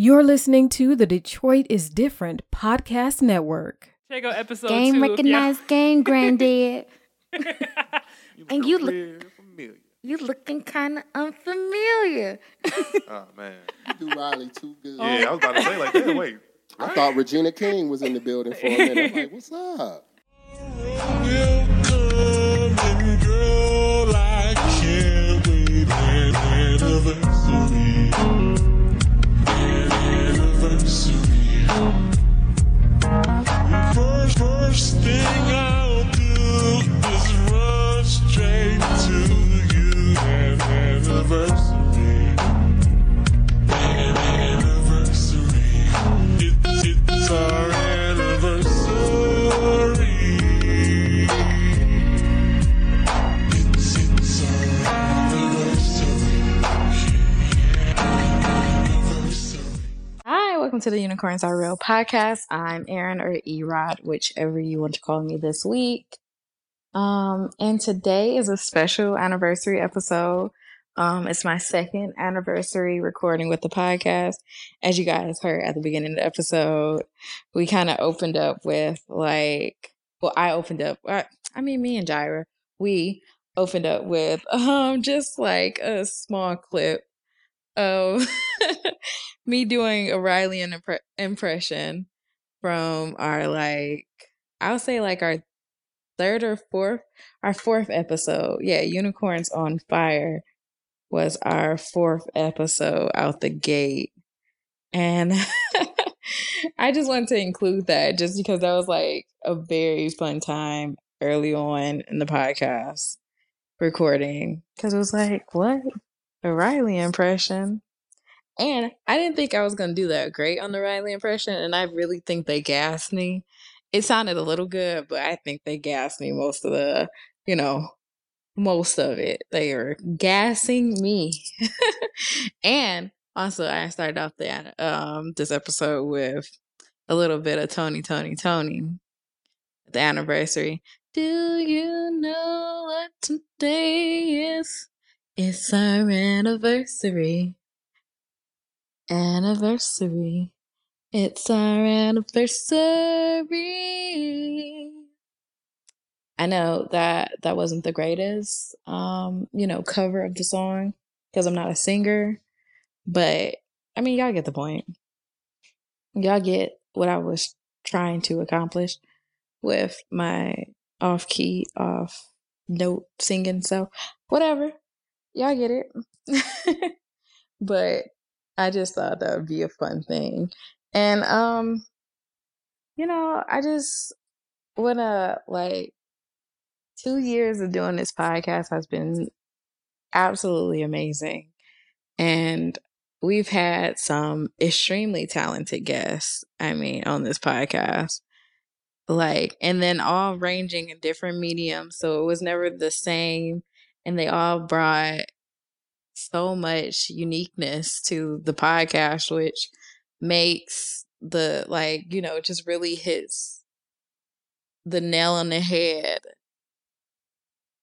You're listening to the Detroit is Different podcast network. Check out episode Game two. recognized game, granddad. Yeah. And you look- familiar, familiar. you looking kind of unfamiliar. Oh man. You do Riley too good. Yeah, I was about to say like, damn, wait. I thought Regina King was in the building for a minute. I'm like, what's up? Welcome to the Unicorns Are Real podcast. I'm Aaron or Erod, whichever you want to call me this week. Um, and today is a special anniversary episode. Um, it's my second anniversary recording with the podcast. As you guys heard at the beginning of the episode, we kind of opened up with like, well, I opened up. I, I mean, me and Gyra, we opened up with um just like a small clip of me doing a Riley impre- impression from our like I'll say like our third or fourth our fourth episode. Yeah, Unicorns on Fire was our fourth episode out the gate. And I just wanted to include that just because that was like a very fun time early on in the podcast recording. Cause it was like, what? A Riley impression? And I didn't think I was going to do that great on the Riley impression. And I really think they gassed me. It sounded a little good, but I think they gassed me most of the, you know, most of it. They are gassing me. and also, I started off the, um, this episode with a little bit of Tony, Tony, Tony, the anniversary. Do you know what today is? It's our anniversary. Anniversary. It's our anniversary. I know that that wasn't the greatest, um, you know, cover of the song because I'm not a singer, but I mean, y'all get the point. Y'all get what I was trying to accomplish with my off key, off note singing. So, whatever. Y'all get it. but I just thought that would be a fun thing. And um you know, I just wanna like 2 years of doing this podcast has been absolutely amazing. And we've had some extremely talented guests, I mean, on this podcast. Like, and then all ranging in different mediums. So it was never the same. And they all brought so much uniqueness to the podcast, which makes the, like, you know, just really hits the nail on the head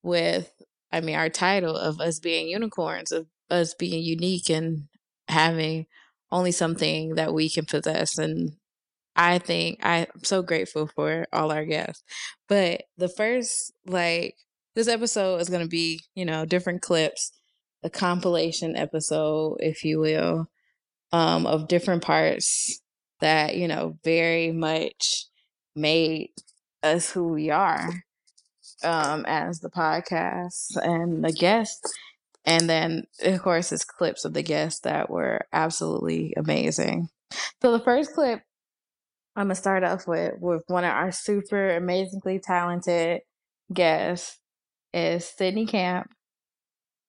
with, I mean, our title of us being unicorns, of us being unique and having only something that we can possess. And I think I'm so grateful for all our guests. But the first, like, this episode is going to be, you know, different clips, a compilation episode, if you will, um, of different parts that, you know, very much made us who we are um, as the podcast and the guests. And then, of course, it's clips of the guests that were absolutely amazing. So the first clip I'm gonna start off with with one of our super amazingly talented guests is Sydney Camp.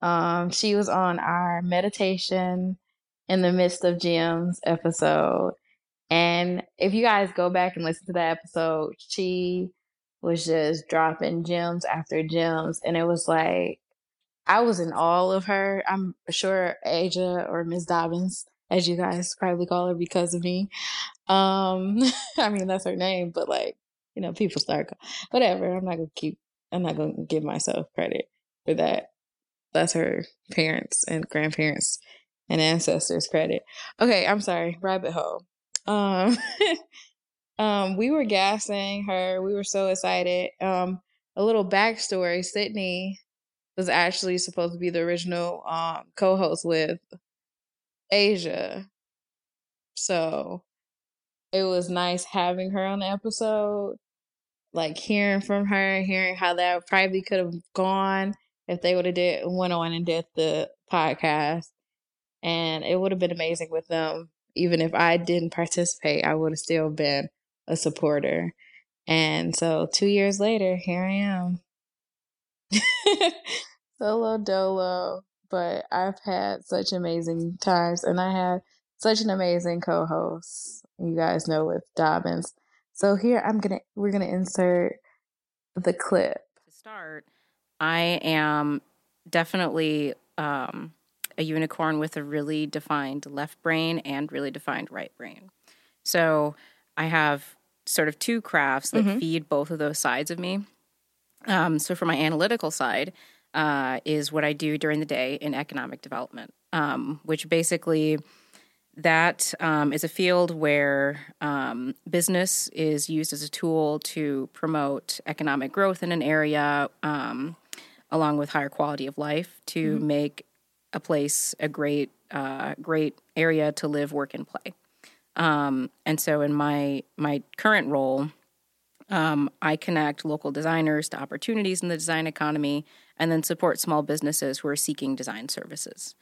Um, she was on our meditation in the midst of gems episode, and if you guys go back and listen to that episode, she was just dropping gems after gems, and it was like I was in all of her. I'm sure Aja or Miss Dobbins, as you guys probably call her because of me. Um, I mean that's her name, but like you know, people start whatever. I'm not gonna keep. I'm not gonna give myself credit for that. That's her parents and grandparents and ancestors credit. Okay, I'm sorry, rabbit hole. Um, um, we were gassing her. We were so excited. Um, a little backstory: Sydney was actually supposed to be the original um co-host with Asia, so it was nice having her on the episode. Like hearing from her, hearing how that probably could have gone if they would have did went on and did the podcast and it would have been amazing with them. Even if I didn't participate, I would have still been a supporter. And so two years later, here I am. Solo dolo. But I've had such amazing times and I had such an amazing co-host. You guys know with Dobbins. So here I'm gonna we're gonna insert the clip. to start, I am definitely um, a unicorn with a really defined left brain and really defined right brain. So I have sort of two crafts that feed both of those sides of me. Um, so for my analytical side, uh, is what I do during the day in economic development, um, which basically that um, is a field where um, business is used as a tool to promote economic growth in an area, um, along with higher quality of life, to make a place a great, uh, great area to live, work, and play. Um, and so, in my my current role, um, I connect local designers to opportunities in the design economy, and then support small businesses who are seeking design services.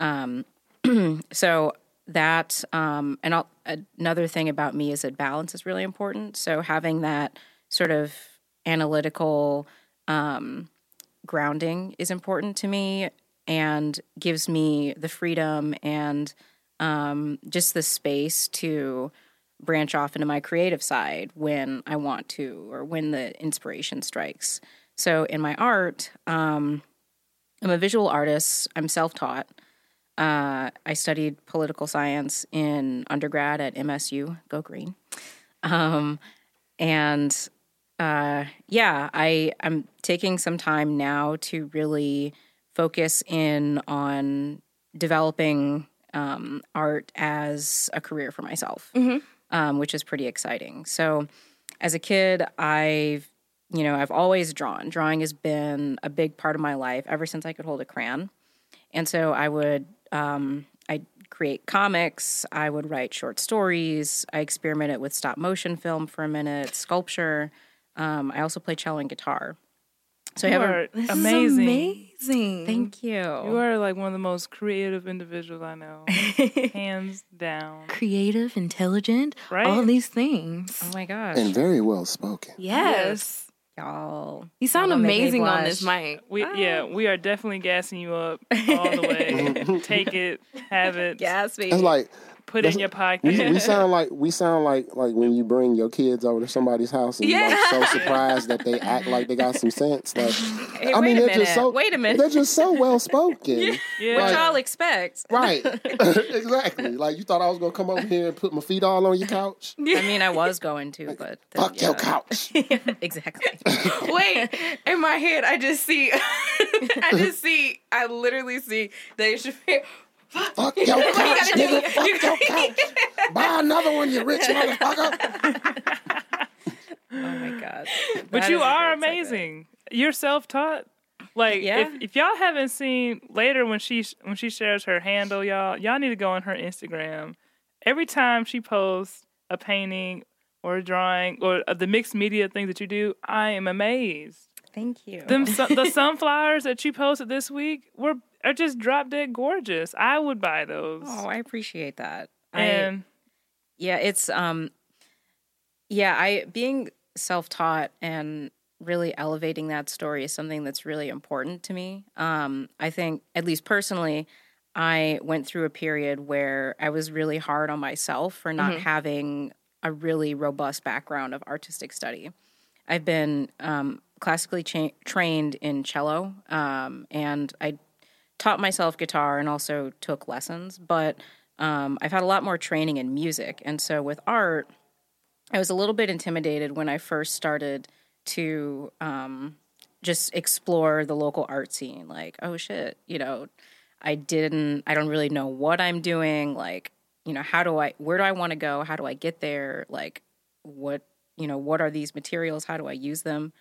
Um, so that um, and I'll, another thing about me is that balance is really important. So having that sort of analytical um, grounding is important to me and gives me the freedom and um, just the space to branch off into my creative side when I want to or when the inspiration strikes. So in my art, um, I'm a visual artist. I'm self-taught. Uh, I studied political science in undergrad at MSU. Go Green. Um, and uh, yeah, I I'm taking some time now to really focus in on developing um, art as a career for myself, um, which is pretty exciting. So, as a kid, I've you know I've always drawn. Drawing has been a big part of my life ever since I could hold a crayon, and so I would um, I create comics. I would write short stories. I experimented with stop motion film for a minute, sculpture. Um, I also play cello and guitar. So I You have a are This amazing. is amazing. thank you. You are like one of the most creative individuals I know, hands down. creative, intelligent, Right? all these things. oh my gosh, and very well spoken. Yes. Y'all! You sound Y'all don't make me amazing on this mic. We ah. yeah, we are definitely gassing you up all the way. Take it, have it, Gas me. It's like put it in your pocket. we, we sound like we sound like like when you bring your kids over to somebody's house and you're like so surprised that they act like they got some sense. Like Hey, I wait mean, a they're minute. just so wait a minute. they're just so well spoken. yeah. What like- y'all expect? Right. exactly. Like you thought I was gonna come over here and put my feet all on your couch. I mean, I was going to, but then, Fuck your couch. exactly. Wait, in my head, I just see, I just see, I literally see Dave Chappelle. Fuck your couch, nigga. Fuck your couch. Buy another one, you rich motherfucker. Oh my god! But That you are great segue. amazing. You're self taught. Like Yeah. if, if y'all haven't seen later when she when she shares her handle, y'all y'all need to go on her Instagram. Every time she posts a painting or a drawing or uh, the mixed media things that you do, I am amazed. Thank you. Them the sunflowers that you posted this week were are just drop dead gorgeous. I would buy those. oh, I appreciate that. I, and yeah, it's um, yeah, I being self-taught and really elevating that story is something that's really important to me. Um, I think, at least personally, I went through a period where I was really hard on myself for not having a really robust background of artistic study. I've been um, classically cha- trained in cello, um, and I taught myself guitar and also took lessons, but um, I've had a lot more training in music. And so with art, I was a little bit intimidated when I first started to um, just explore the local art scene. Like, oh shit, you know, I didn't I don't really know what I'm doing. Like you know how do I where do I want to go? How do I get there? Like what you know what are these materials? How do I use them?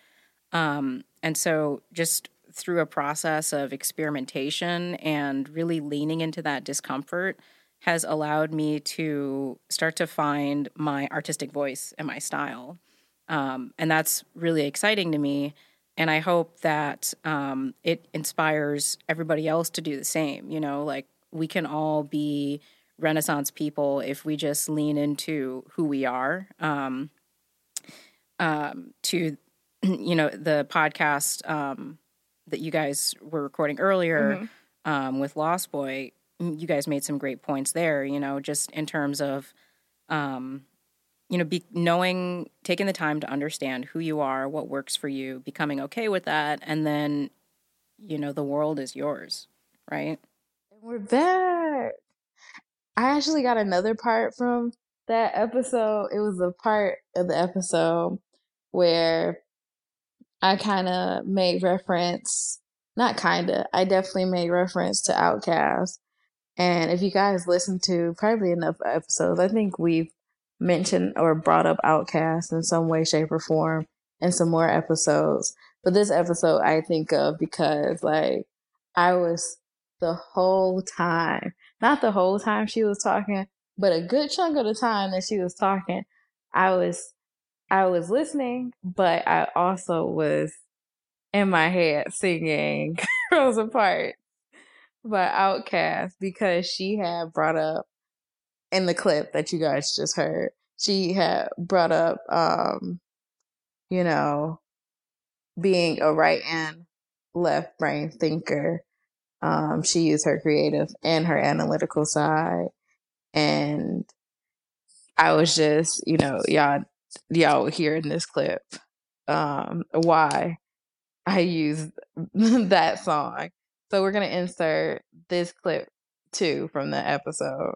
Um, and so just through a process of experimentation and really leaning into that discomfort has allowed me to start to find my artistic voice and my style. Um, and that's really exciting to me. And i hope that um, it inspires everybody else to do the same you know like we can all be renaissance people if we just lean into who we are. Um, um, to you know the podcast um, that you guys were recording earlier Mm-hmm. um, with lost boy you guys made some great points there you know just in terms of um, you know be knowing taking the time to understand who you are what works for you becoming okay with that and then you know the world is yours right And We're back. I actually got another part from that episode. It was a part of the episode where I kind of made reference, not kind of, I definitely made reference to Outkast. And if you guys listen to probably enough episodes, I think we've mentioned or brought up Outkast in some way, shape, or form in some more episodes. But this episode I think of because, like, I was the whole time, not the whole time she was talking, but a good chunk of the time that she was talking, I was I was listening, but I also was in my head singing Rosa Parks by Outkast because she had brought up in the clip that you guys just heard, she had brought up um, you know, being a right and left brain thinker. Um, she used her creative and her analytical side. And I was just, you know, y'all y'all hear in this clip um why I used that song. So we're gonna insert this clip too from the episode.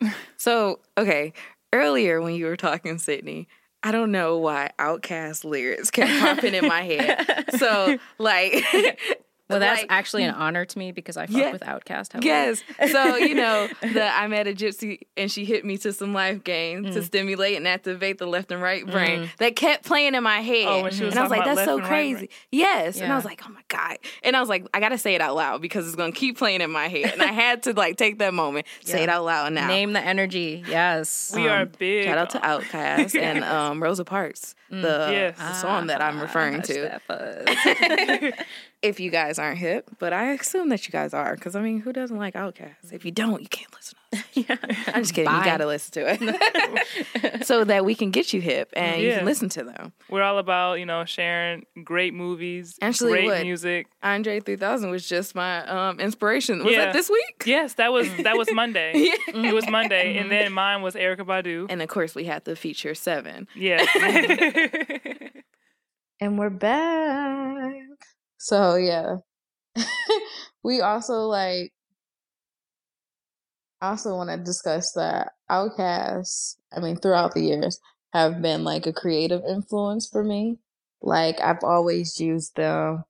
That. So, okay, earlier when you were talking, Sydney, I don't know why Outkast lyrics kept popping in my head. So, like, well that's like- actually an honor to me because i fuck Yeah. with Outkast heavily. Yes. So, you know, the I met a gypsy and she hit me to some life games Mm. to stimulate and activate the left and right brain. That kept playing in my head. Oh, when she was and I was like, that's so left and right crazy. brain. Yes. And I was like, oh my God. And I was like, I gotta say it out loud because it's gonna keep playing in my head. And I had to like take that moment, say it out loud now. name the energy yes We are Um, big. Shout out to Outkast and um, Rosa Parks, the, Yes. the song that I'm referring Hush to. That buzz. if you guys aren't hip, but I assume that you guys are, because I mean, who doesn't like Outkast? If you don't, you can't listen to us. I'm just kidding. You gotta listen to it so that we can get you hip and you can listen to them. We're all about you know sharing great movies, Actually, great what? music. Andre 3000 was just my um, inspiration. Was Yeah. that this week? Yes, that was that was Monday. Yeah. It was Monday, and then mine was Erykah Badu. And of course, we had the feature seven. Yeah. And we're back. So yeah. we also like I also want to discuss that Outkasts, I mean, throughout the years have been like a creative influence for me. Like I've always used them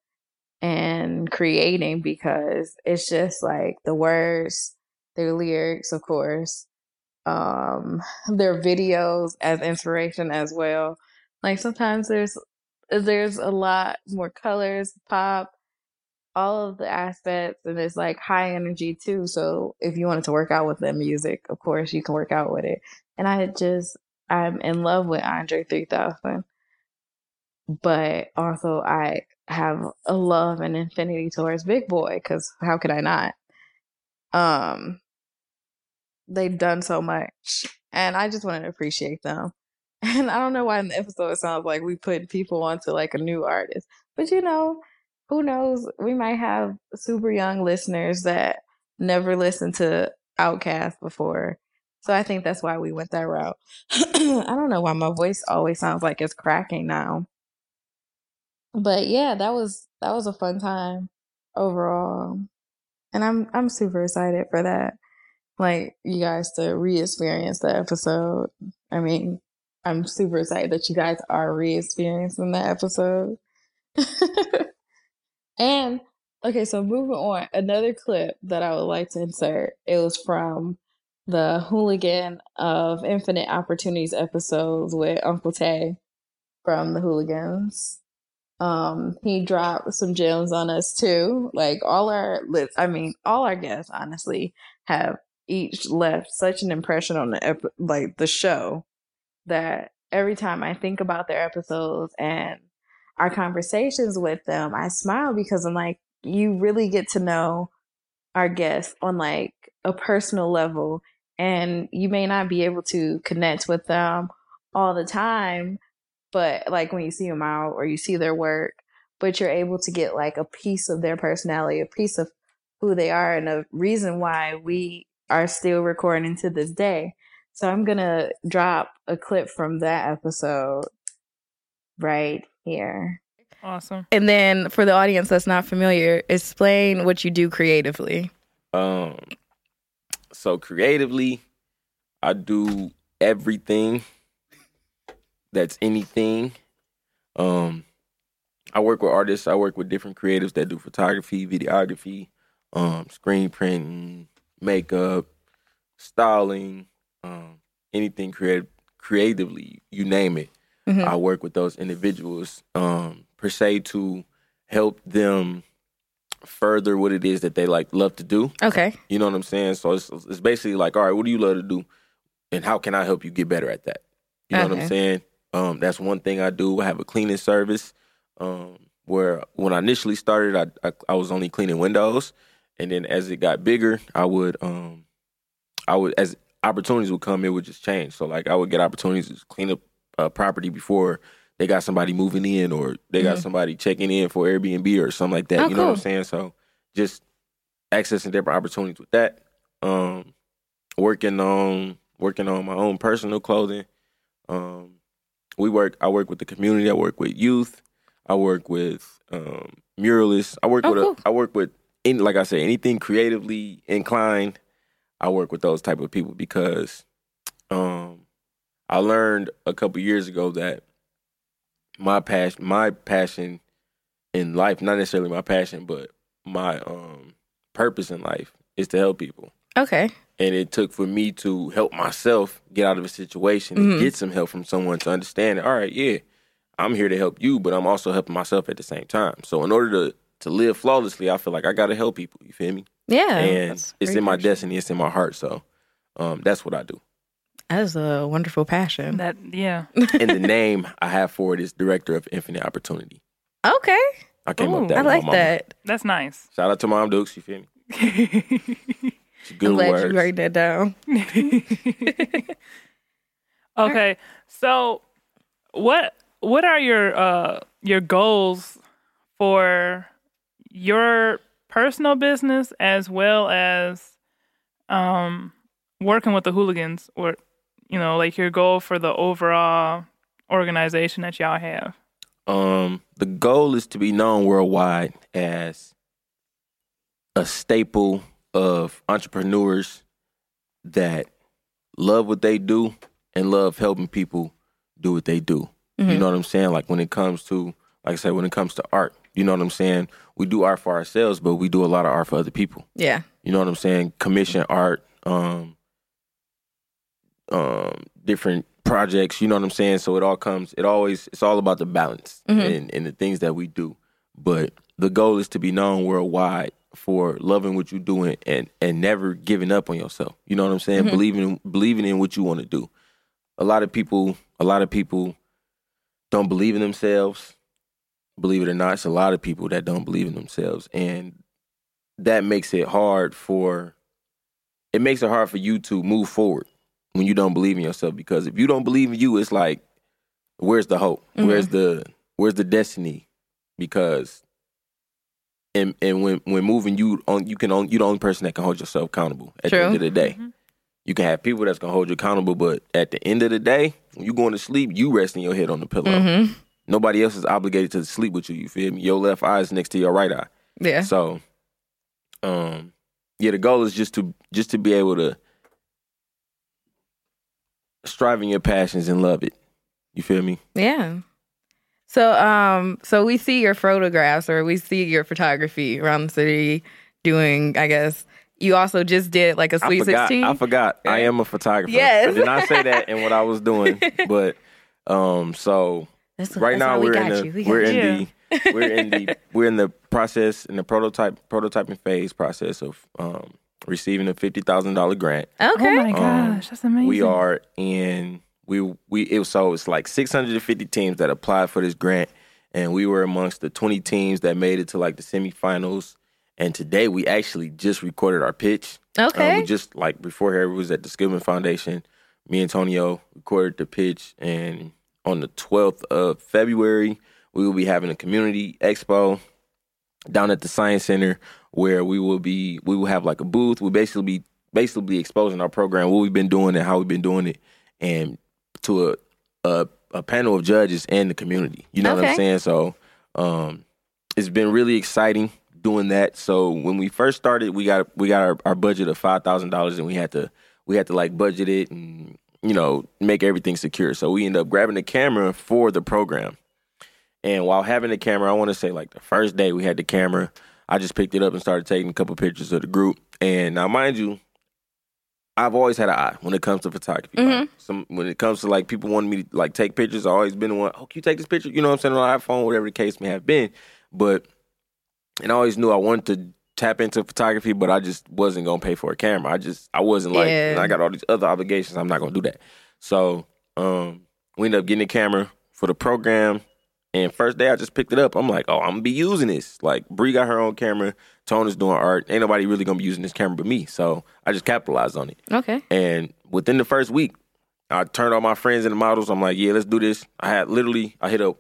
in creating because it's just like the words, their lyrics, of course, um, their videos as inspiration as well. Like sometimes there's there's a lot more colors, pop, all of the aspects, and it's like high energy too. So if you wanted to work out with the music, of course you can work out with it. And I just I'm in love with Andre 3000, but also I have a love and infinity towards Big Boi because how could I not? Um, they've done so much, and I just want to appreciate them. And I don't know why in the episode it sounds like we put people onto like a new artist, but you know, who knows? We might have super young listeners that never listened to Outkast before. So I think that's why we went that route. I don't know why my voice always sounds like it's cracking now. But yeah, that was that was a fun time overall. And I'm I'm super excited for that. Like you guys to re-experience the episode. I mean, I'm super excited that you guys are re-experiencing that episode. and Okay, so moving on, another clip that I would like to insert. It was from the Hooligan of Infinite Opportunities episodes with Uncle Tay from the Hooligans. Um, he dropped some gems on us too. Like all our, I mean, all our guests honestly have each left such an impression on the ep- like the show that every time I think about their episodes and our conversations with them, I smile because I'm like, you really get to know our guests on like a personal level and you may not be able to connect with them all the time but like when you see them out or you see their work but you're able to get like a piece of their personality a piece of who they are and a reason why we are still recording to this day so i'm gonna drop a clip from that episode right here Awesome. And then for the audience that's not familiar, explain what you do creatively. Um, so creatively, I do everything that's anything. Um, I work with artists. I work with different creatives that do photography, videography, um, screen printing, makeup, styling, um, anything creative, creatively, you name it. Mhm. I work with those individuals um, per se to help them further what it is that they like love to do. Okay. You know what I'm saying? So it's it's basically like, all right, what do you love to do, and how can I help you get better at that? You know what I'm saying? Um, that's one thing I do. I have a cleaning service um, where when I initially started, I, I I was only cleaning windows, and then as it got bigger, I would um, I would as opportunities would come, it would just change. So like I would get opportunities to clean up uh, property before they got somebody moving in or they got Mhm. somebody checking in for Airbnb or something like that. Oh, you know what I'm saying? So just accessing different opportunities with that. Um, working on working on my own personal clothing. Um, we work. I work with the community. I work with youth. I work with um, muralists. I work Oh, with. cool. A, I work with. Any, like I said, anything creatively inclined. I work with those type of people because um, I learned a couple years ago that my passion, my passion in life, not necessarily my passion, but my um, purpose in life is to help people. Okay. And it took for me to help myself get out of a situation Mhm. and get some help from someone to understand that, all right, yeah, I'm here to help you, but I'm also helping myself at the same time. So in order to to live flawlessly, I feel like I gotta help people. You feel me? Yeah. and it's in my passionate. destiny, it's in my heart. So um, that's what I do. That is a wonderful passion. That yeah. and the name I have for it is Director of Infinite Opportunity. Okay. I came up Ooh. with that. I like that. That's nice. Shout out to Mom Dukes. You feel me? She good I'm glad words. you write that down. Okay. So what what are your uh your goals for your personal business as well as um working with the hooligans or you know like your goal for the overall organization that y'all have? Um, the goal is to be known worldwide as a staple of entrepreneurs that love what they do and love helping people do what they do. You Mhm. know what I'm saying? Like when it comes to, like I said, when it comes to art, you know what I'm saying? We do art for ourselves, but we do a lot of art for other people. Yeah. You know what I'm saying? Commission art, um, um, different projects. You know what I'm saying? So it all comes. It always. It's all about the balance Mhm. and, and the things that we do. But the goal is to be known worldwide for loving what you're doing and and never giving up on yourself. You know what I'm saying? Mhm. Believing believing in what you want to do. A lot of people. A lot of people don't believe in themselves. Believe it or not, it's a lot of people that don't believe in themselves, and that makes it hard for it makes it hard for you to move forward when you don't believe in yourself. Because if you don't believe in you it's like where's the hope? Where's the where's the destiny? Because and and when when moving you on you can only you're the only person that can hold yourself accountable at True. the end of the day. Mhm. you can have people that's gonna hold you accountable but at the end of the day when you going to sleep you resting your head on the pillow. Mm-hmm. Nobody else is obligated to sleep with you you feel me your left eye is next to your right eye Yeah. so, um, yeah, the goal is just to just to be able to strive in your passions and love it. You feel me? Yeah. So, um, so we see your photographs or we see your photography around the city doing. I guess you also just did like a sweet forgot. sixteen. I forgot. I am a photographer. Yes. I did not say that in what I was doing, but um, so That's- right that's now why we we're in the you. We we're got in the we're in the we're in the process in the prototype prototyping phase process of um receiving a fifty thousand dollar grant. Okay. Oh my Um, gosh, that's amazing. We are in we we it was so it's like 650 teams that applied for this grant, and we were amongst the 20 teams that made it to like the semifinals. And today we actually just recorded our pitch. Okay. Um, we just like before Harry was at the Skillman Foundation. Me and Antonio recorded the pitch, and on the 12th of February, we will be having a community expo down at the Science Center where we will be we will have like a booth. We'll basically be basically be exposing our program, what we've been doing and how we've been doing it, and to a a, a panel of judges and the community. You know what I'm saying? So um it's been really exciting doing that. So when we first started, we got we got our, our budget of five thousand dollars and we had to we had to like budget it and you know make everything secure. So we end up grabbing the camera for the program. And while having the camera, I want to say like the first day we had the camera, I just picked it up and started taking a couple pictures of the group. And now, mind you, I've always had an eye when it comes to photography. Mm-hmm. Like, some when it comes to like people wanting me to like take pictures, I've always been the one. Oh, can you take this picture? You know what I'm saying on an iPhone, whatever the case may have been. But and I always knew I wanted to tap into photography, but I just wasn't gonna pay for a camera. I just I wasn't like Yeah. I got all these other obligations. I'm not gonna do that. So um we ended up getting a camera for the program. And first day I just picked it up. I'm like, oh, I'm gonna be using this. Like Bree got her own camera, Tone is doing art. Ain't nobody really gonna be using this camera but me. So I just capitalized on it. Okay. And within the first week, I turned all my friends into models. I'm like, yeah, let's do this. I had literally, I hit up,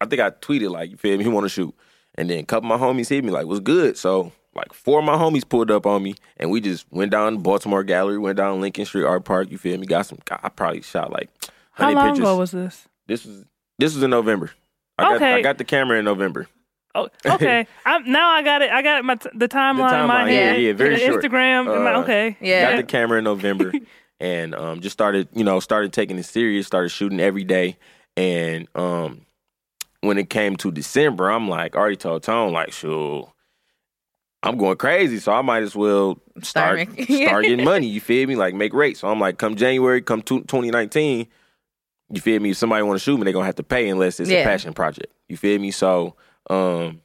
I think I tweeted like, you feel me? He want to shoot. And then a couple of my homies hit me like, what's good? So like four of my homies pulled up on me, and we just went down Baltimore Gallery, went down Lincoln Street Art Park. You feel me? Got some. I probably shot like How hundred long pictures. ago was this? this was this was in November. I got Okay. I got the camera in November. Oh, okay. I'm, now I got it. I got it. My t- the timeline in my head. yeah, yeah, very short. Instagram. in my- Uh, okay. Yeah. Got the camera in November and um, just started, you know, started taking it serious, started shooting every day. And um, when it came to December, I'm like, already told Tone, like, sure, I'm going crazy. So I might as well Start start, making- start getting money. You feel me? Like make rates. So I'm like, come January, come to 2019, you feel me? If somebody want to shoot me, they're gonna have to pay unless it's Yeah. a passion project. You feel me? So um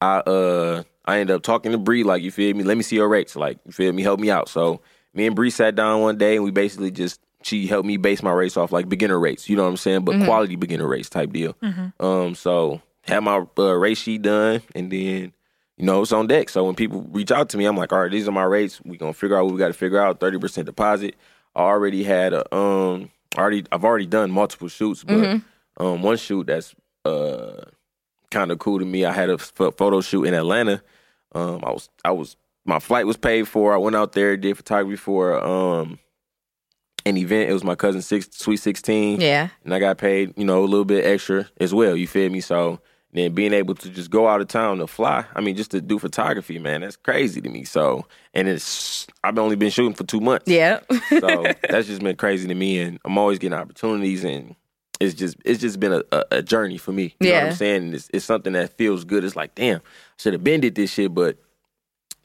I uh I ended up talking to Bree, like, you feel me? Let me see your rates. Like, you feel me? Help me out. So me and Bree sat down one day and we basically just she helped me base my rates off like beginner rates, you know what I'm saying? But quality beginner rates type deal. Um so had my uh, rate sheet done and then you know, it's on deck. So when people reach out to me, I'm like, all right, these are my rates. We gonna figure out what we got to figure out. Thirty percent deposit. I already had a um, already I've already done multiple shoots, but um, one shoot that's uh kind of cool to me. I had a f- photo shoot in Atlanta. Um, I was I was my flight was paid for. I went out there, did photography for um an event. It was my cousin's six, sweet sixteen Yeah. and I got paid, you know, a little bit extra as well. You feel me? So then being able to just go out of town to fly, I mean, just to do photography, man, that's crazy to me. So, and it's I've only been shooting for two months. Yeah. So that's just been crazy to me, and I'm always getting opportunities, and it's just it's just been a, a, a journey for me. You know what Yeah. I'm saying? And It's, it's something that feels good. It's like, damn, I should have been did this shit, but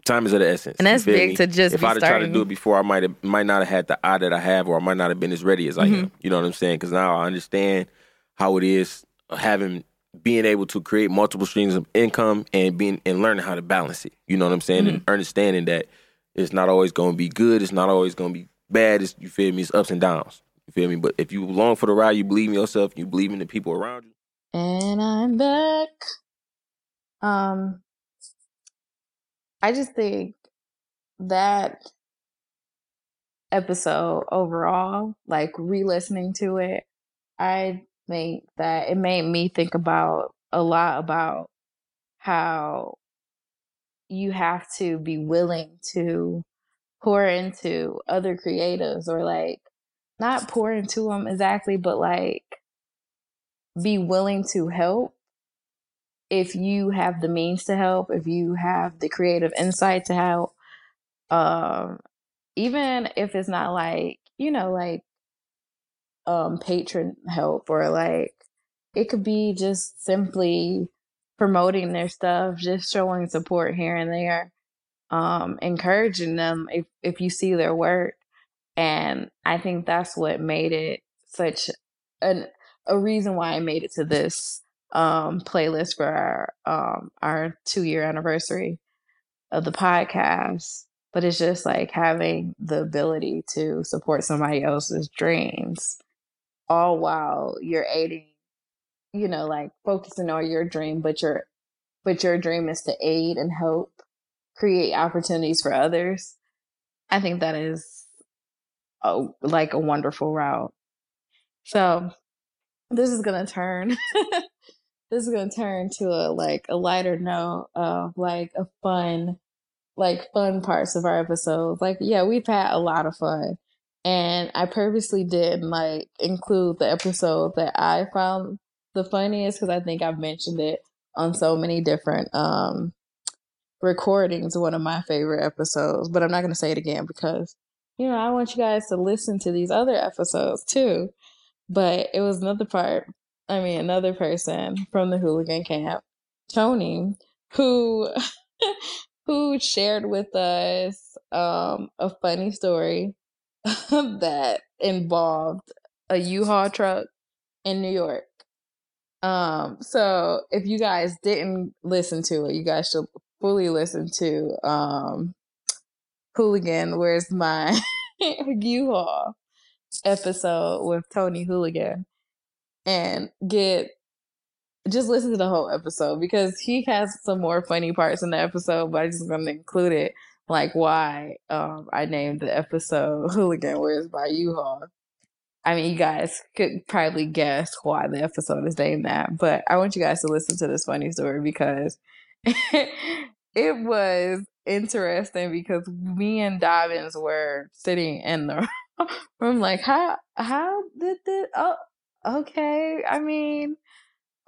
time is of the essence. And that's big me? to just if I'd have tried to do it before, I might have might not have had the eye that I have, or I might not have been as ready as I Mm-hmm. am. You know what I'm saying? Because now I understand how it is having being able to create multiple streams of income and being and learning how to balance it. You know what I'm saying? And Mm-hmm. understanding that it's not always going to be good. It's not always going to be bad. It's, you feel me? It's ups and downs. You feel me? But if you long for the ride, you believe in yourself, you believe in the people around you. And I'm back. Um, I just think that episode overall, like re-listening to it, I think that it made me think about a lot about how you have to be willing to pour into other creatives or like not pour into them exactly, but like be willing to help if you have the means to help, if you have the creative insight to help. Um, even if it's not like, you know, like um patron help or like it could be just simply promoting their stuff, just showing support here and there, um, encouraging them if if you see their work. And I think that's what made it such an a reason why I made it to this um playlist for our um our two year anniversary of the podcast. But it's just like having the ability to support somebody else's dreams all while you're aiding, you know, like focusing on your dream, but your but your dream is to aid and help create opportunities for others. I think that is a, like a wonderful route. So this is gonna turn this is gonna turn to a like a lighter note of like a fun like fun parts of our episodes. Like yeah, we've had a lot of fun. And I purposely didn't like include the episode that I found the funniest because I think I've mentioned it on so many different um recordings, one of my favorite episodes. But I'm not gonna say it again because you know, I want you guys to listen to these other episodes too. But it was another part, I mean, another person from the hooligan camp, Tony, who who shared with us um, a funny story that involved a U-Haul truck in New York. Um, so if you guys didn't listen to it, you guys should fully listen to um Hooligan, Where's My U-Haul episode with Tony Hooligan and get just listen to the whole episode because he has some more funny parts in the episode, but I'm just gonna include it like why um I named the episode Hooligan Where's My U-Haul. I mean, you guys could probably guess why the episode is named that, but I want you guys to listen to this funny story because it was interesting because me and Dobbins were sitting in the room like, how how did this? Oh, okay. I mean,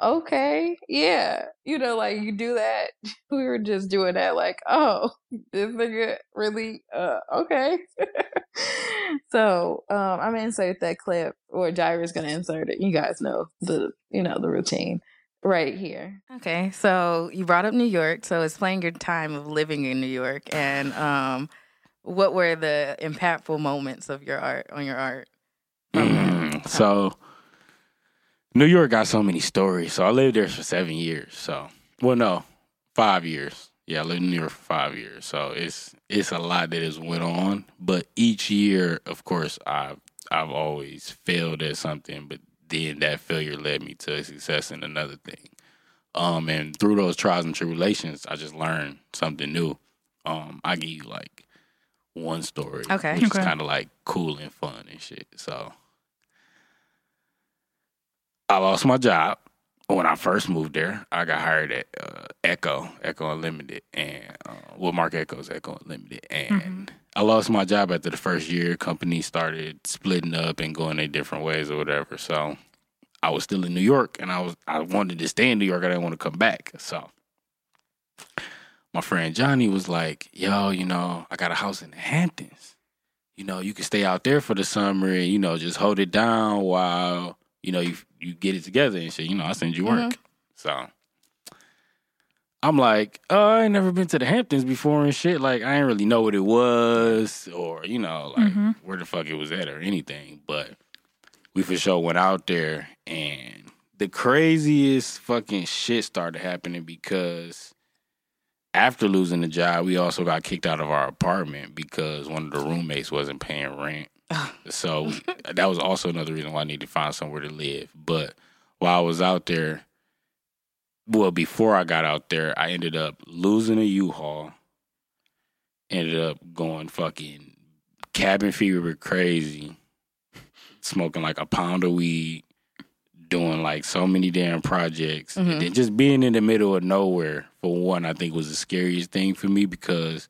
okay, yeah. You know, like you do that. We were just doing that, like, oh, this nigga really, uh, okay. so, um, I'm gonna insert that clip, or Jaira's gonna insert it. You guys know the, you know, the routine right here. Okay, so you brought up New York, so explain your time of living in New York and um, what were the impactful moments of your art on your art? Mm, so New York got so many stories. So I lived there for seven years. So well, no, five years. Yeah, I lived in New York for five years. So it's it's a lot that has went on. But each year, of course, I've I've always failed at something, but then that failure led me to success in another thing. Um, and through those trials and tribulations, I just learned something new. Um, I give you like one story, Okay. which Okay. is kind of like cool and fun and shit. So I lost my job when I first moved there. I got hired at uh, Ecko, Ecko Unlimited, and uh, well, Marc Ecko's Ecko Unlimited, and I lost my job after the first year. Company started splitting up and going their different ways or whatever. So I was still in New York, and I was I wanted to stay in New York. I didn't want to come back. So my friend Johnny was like, "Yo, you know, I got a house in the Hamptons. You know, you can stay out there for the summer and you know just hold it down while you know you you get it together and shit. You know, I send you work." So I'm like, "Oh, I ain't never been to the Hamptons before and shit. Like, I ain't really know what it was or you know, like Mhm. where the fuck it was at or anything." But we for sure went out there and the craziest fucking shit started happening because after losing the job, we also got kicked out of our apartment because one of the roommates wasn't paying rent. so that was also another reason why I needed to find somewhere to live. But while I was out there, well, before I got out there, I ended up losing a U-Haul. Ended up going fucking cabin fever crazy, smoking like a pound of weed, doing like so many damn projects, Mhm. and then just being in the middle of nowhere. For one, I think was the scariest thing for me because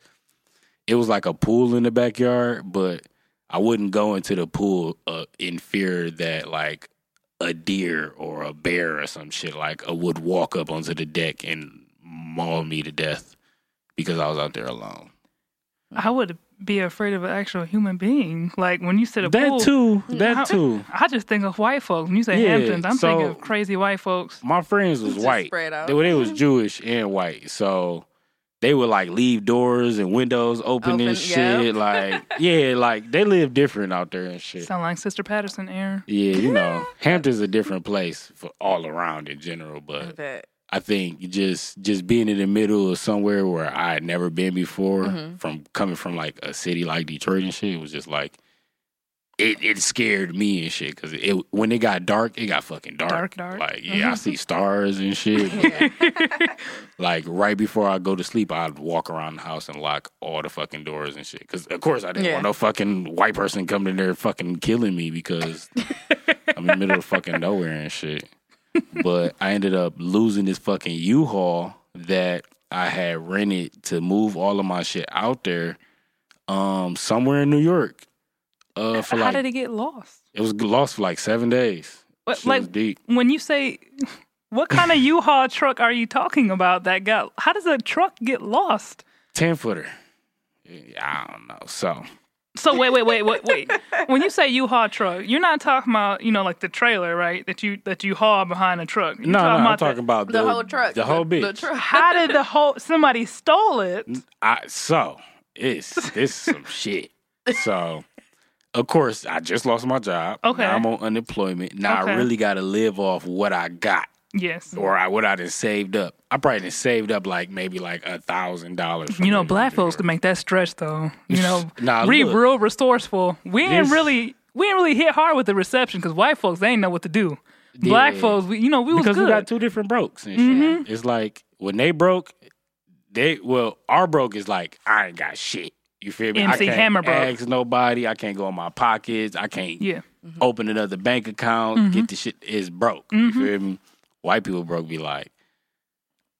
it was like a pool in the backyard, but I wouldn't go into the pool uh, in fear that like a deer or a bear or some shit like uh, would walk up onto the deck and maul me to death because I was out there alone. I would be afraid of an actual human being. Like when you said a That pool, too. That I- too. I just think of white folks. When you say Yeah, Hamptons, I'm so- thinking of crazy white folks. My friends was Just white. spread out. They, they was Jewish and white, so they would like leave doors and windows open, Open, and shit. Like yeah, like they live different out there and shit. Sound like Sister Patterson, Aaron. Yeah, you know, Hampton's a different place for all around in general, but I think just just being in the middle of somewhere where I had never been before, Mhm. from coming from like a city like Detroit and shit, it was just like it it scared me and shit because it when it got dark, it got fucking dark. Dark, dark. Like yeah, I see stars and shit. like right before I go to sleep, I'd walk around the house and lock all the fucking doors and shit. Because of course I didn't Yeah. want no fucking white person coming in there fucking killing me because I'm in the middle of fucking nowhere and shit. But I ended up losing this fucking U-Haul that I had rented to move all of my shit out there, um, somewhere in New York. Uh, for How like did it get lost? it was lost for like seven days. What, Shit was like deep. when you say, what kind of U-Haul truck are you talking about that got? How does a truck get lost? ten footer. Yeah, I don't know. So So wait, wait, wait, wait, wait. when you say U-Haul truck, you're not talking about you know like the trailer, right? That you that you haul behind a truck. You're no, no, I'm the- talking about the, The whole truck. the whole bitch. The truck. How did the whole somebody stole it? I so it's this some shit. So of course I just lost my job. Okay. Now I'm on unemployment. Now Okay. I really gotta live off what I got. Yes. Or I what I done saved up. I probably done saved up like maybe like a thousand dollars. You know, black folks can make that stretch though. You know, Nah, we look. real resourceful. We ain't really we ain't really hit hard with the reception because white folks they ain't know what to do. Black folks, we, you know, we was because good. we got two different brokes and Mhm. shit. It's like when they broke, they well, our broke is like I ain't got shit. You feel me? MC I can't Hammer broke. ask nobody. I can't go in my pockets. I can't yeah. open another bank account. Mhm. Get the shit is broke. You Mhm. feel me? White people broke be like,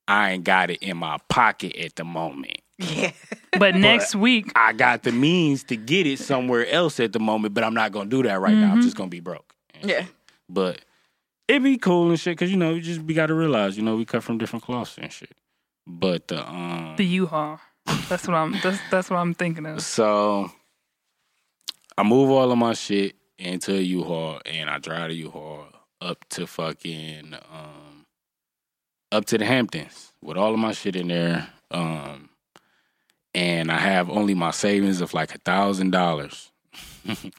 I ain't got it in my pocket at the moment. Yeah. But next week, I got the means to get it somewhere else at the moment, but I'm not gonna do that right now. I'm Mhm. just gonna be broke. Yeah. But it be cool and shit, cause you know, you just we gotta realize, you know, we cut from different cloths and shit. But the um the U-Haul. That's what I'm. That's that's what I'm thinking of. so I move all of my shit into a U-Haul and I drive the U-Haul up to fucking um up to the Hamptons with all of my shit in there. Um and I have only my savings of like a thousand dollars.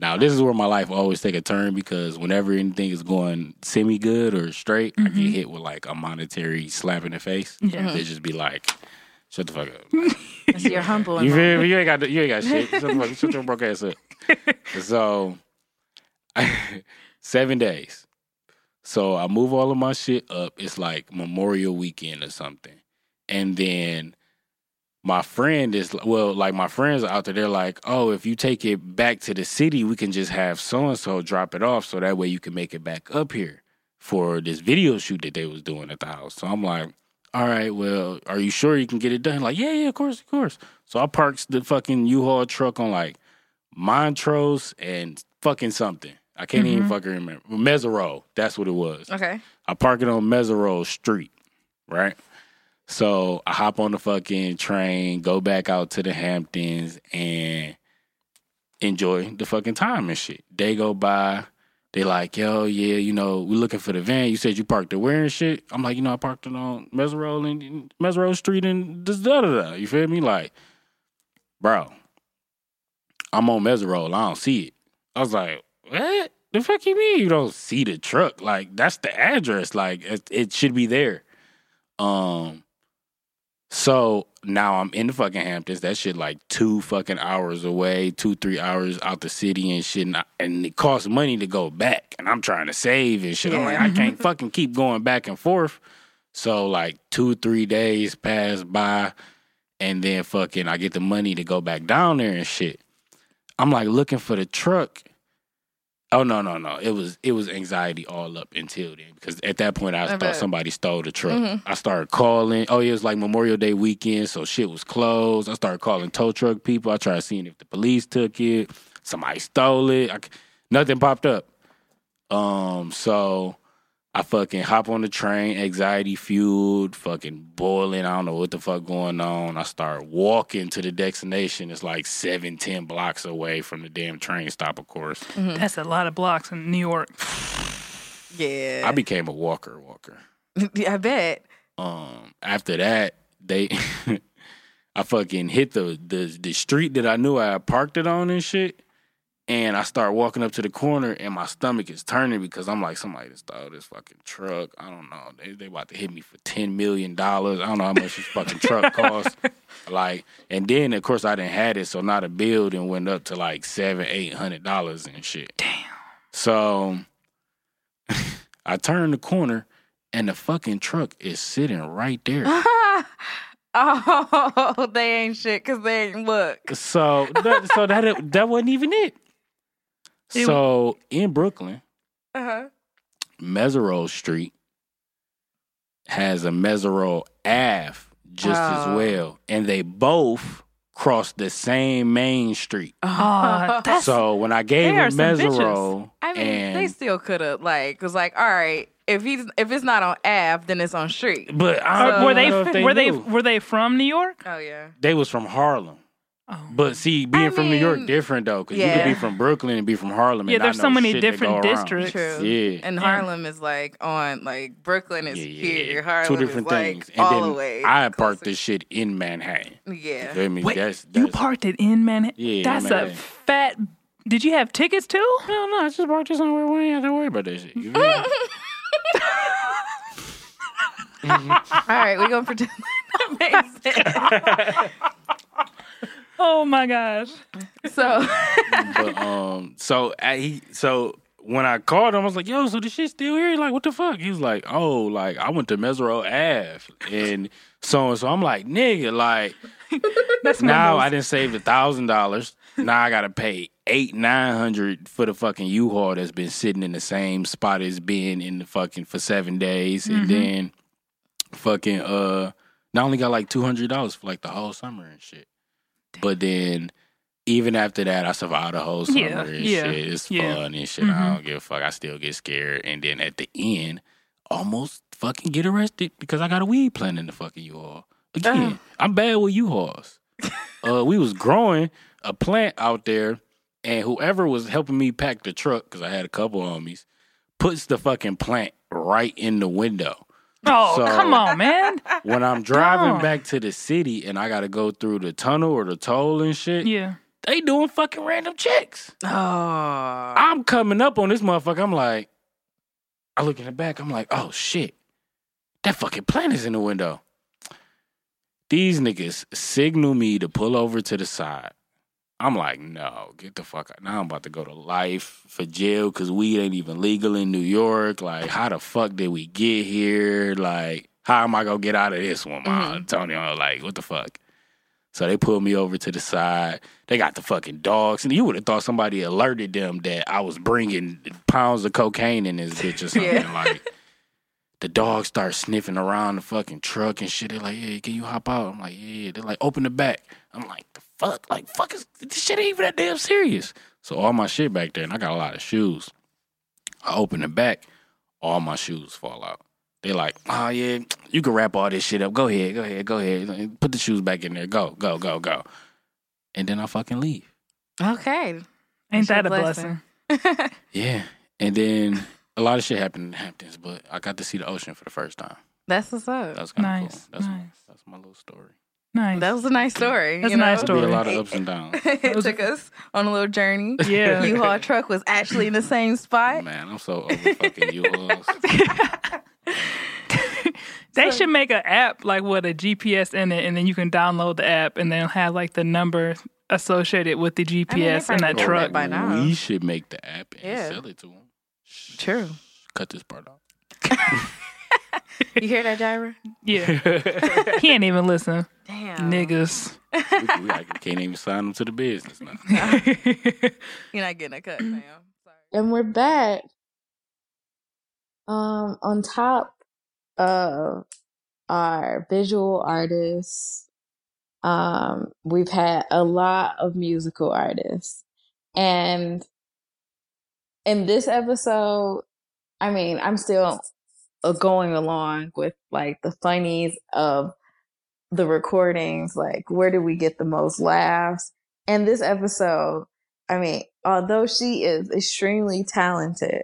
Now this is where my life always take a turn because whenever anything is going semi good or straight, I get Mhm. hit with like a monetary slap in the face. Yeah. They just be like, "Shut the fuck up." That's your humble. You and feel me? You ain't got you ain't got shit. Shut, the fuck, shut your broke ass up. So seven days. So I move all of my shit up. It's like Memorial Weekend or something, and then my friend is well, like my friends are out there. They're like, "Oh, if you take it back to the city, we can just have so and so drop it off, so that way you can make it back up here for this video shoot that they was doing at the house." So I'm like, "All right, well, are you sure you can get it done?" Like, "Yeah, yeah, of course, of course." So I parks the fucking U-Haul truck on like Montrose and fucking something. I can't even Mhm. fucking remember. Meserole, that's what it was. Okay. I park it on Meserole Street, right? So I hop on the fucking train, go back out to the Hamptons, and enjoy the fucking time and shit. They go by, they like, yo, yeah, you know, we looking for the van. You said you parked it where and shit. I'm like, you know, I parked it on Meserole and Meserole Street and da da da. You feel me? Like, bro, I'm on Meserole. I don't see it. I was like, what? The fuck you mean you don't see the truck? Like that's the address. Like it, it should be there. Um. So now I'm in the fucking Hamptons. That shit like two fucking hours away, two three hours out the city and shit. And, I- and it costs money to go back. And I'm trying to save and shit. I'm like, I can't fucking keep going back and forth. So like two three days pass by, and then fucking I get the money to go back down there and shit. I'm like looking for the truck. Oh no no no! It was it was anxiety all up until then because at that point I, I thought bet. somebody stole the truck. Mhm. I started calling. Oh, yeah, it was like Memorial Day weekend, so shit was closed. I started calling tow truck people. I tried seeing if the police took it. Somebody stole it. I nothing popped up. Um, so I fucking hop on the train, anxiety fueled, fucking boiling. I don't know what the fuck going on. I start walking to the destination. It's like seven, ten blocks away from the damn train stop, of course. That's a lot of blocks in New York. Yeah. I became a walker, walker. I bet. Um, after that, they, I fucking hit the, the the street that I knew I had parked it on and shit. And I start walking up to the corner, and my stomach is turning because I'm like, somebody just stole this fucking truck. I don't know. They they about to hit me for ten million dollars. I don't know how much this fucking truck cost. Like, and then of course I didn't had it, so now the bill then went up to like seven, eight hundred dollars and shit. Damn. So I turn the corner, and the fucking truck is sitting right there. oh, they ain't shit because they ain't look. So that, so that that wasn't even it. It- So in Brooklyn, Uh-huh. Meserole Street has a Meserole Ave just as Oh. well, and they both cross the same main street. Oh, so when I gave they him some. Meserole, I mean, and, they still could have like was like, all right, if he's if it's not on Ave, then it's on street. but I Uh, were they, they were they were they from New York? Oh yeah. They was from Harlem. Oh. But see, being I from New York different though, because you could be from Brooklyn and be from Harlem. And Yeah, not there's so many different go around. districts. True. Yeah. And Yeah. Harlem is like on like Brooklyn is Yeah, yeah, here. yeah. Harlem Two different is like things. And all then the way. I had parked closer. this shit in Manhattan. Yeah. I mean, Wait, that's, you parked it in Manhattan. Yeah, that's a Manhattan. fat. Did you have tickets too? No, no, I just parked this somewhere. We ain't have to worry about that shit. You feel me? all right, we're gonna pretend like that makes sense. Oh my gosh. So but um, so I, he, so when I called him, I was like, "Yo, so the shit still here?" He like, what the fuck? He was like, "Oh, like I went to Meserole Ave and so and so." I'm like, "Nigga, like That's now I didn't save a thousand dollars. Now I gotta pay eight nine hundred for the fucking U-Haul that's been sitting in the same spot it's been in the fucking for seven days, and then fucking uh, not only got like two hundred dollars for like the whole summer and shit, but then. Even after that, I survived the whole summer Yeah, and yeah, shit. It's yeah. fun and shit. I don't give a fuck. I still get scared. And then at the end, almost fucking get arrested because I got a weed plant in the fucking U-Haul. Again, I'm bad with U-Hauls. uh, we was growing a plant out there, and whoever was helping me pack the truck, because I had a couple homies, puts the fucking plant right in the window. Oh, So- come on, man. When I'm driving back to the city and I got to go through the tunnel or the toll and shit, Yeah. they doing fucking random checks. Oh I'm coming up on this motherfucker. I'm like, I look in the back. I'm like, oh shit, that fucking plant is in the window. These niggas signal me to pull over to the side. I'm like, no, get the fuck out. Now I'm about to go to life for jail because weed ain't even legal in New York. Like, how the fuck did we get here? Like, how am I gonna get out of this one, Ma? Mm-hmm. Antonio? Like, what the fuck? So they pulled me over to the side. They got the fucking dogs, and you would have thought somebody alerted them that I was bringing pounds of cocaine in this bitch or something. Yeah. Like the dogs start sniffing around the fucking truck and shit. They're like, "Yeah, can you hop out?" I'm like, "Yeah." They're like, "Open the back." I'm like, "The fuck? Like, fuck is this shit ain't even that damn serious." So all my shit back there, and I got a lot of shoes. I open the back, all my shoes fall out. They like, oh yeah, you can wrap all this shit up. Go ahead, go ahead, go ahead. Put the shoes back in there. Go, go, go, go. And then I fucking leave. Okay. Ain't That's that a your blessing? Yeah. And then a lot of shit happened in Hamptons, but I got to see the ocean for the first time. That's what's up. That's kind of Nice, cool. That's nice. that's my little story. Nice. That was a nice story. That's you a nice know? There'll be a lot of ups and downs. it took us on a little journey. Yeah. U-Haul truck was actually in the same spot. Man, I'm so over fucking U-Hauls. They should make an app like with a GPS in it, and then you can download the app, and then have like the number associated with the I mean, GPS in probably that truck. that by now. We should make the app and Yeah. sell it to them. True. Cut this part off. You hear that, Gyra? Yeah, he ain't even listen, Damn. niggas. we, we, I can't even sign them to the business now. You're not getting a cut, fam. Sorry. And we're back. Um, on top of our visual artists, um, we've had a lot of musical artists. And in this episode, I mean, I'm still Uh, going along with like the funnies of the recordings, like where do we get the most laughs? And this episode, I mean, although she is extremely talented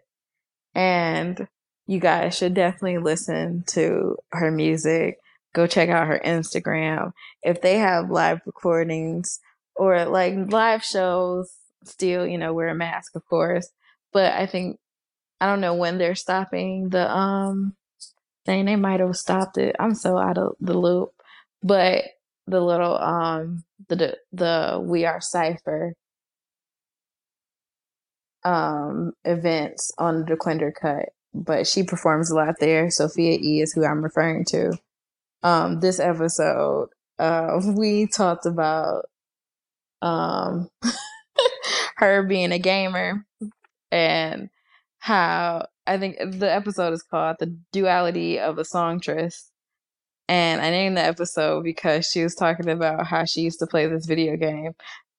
and you guys should definitely listen to her music. Go check out her Instagram. If they have live recordings or like live shows, still, you know, wear a mask, of course. But I think I don't know when they're stopping the um thing. They might have stopped it. I'm so out of the loop. But the little um the the We Are Cipher um events on the Quinder Cut. But she performs a lot there. Sophia E is who I'm referring to. Um this episode, uh we talked about um her being a gamer and how I think the episode is called The Duality of a Songstress. And I named the episode because she was talking about how she used to play this video game.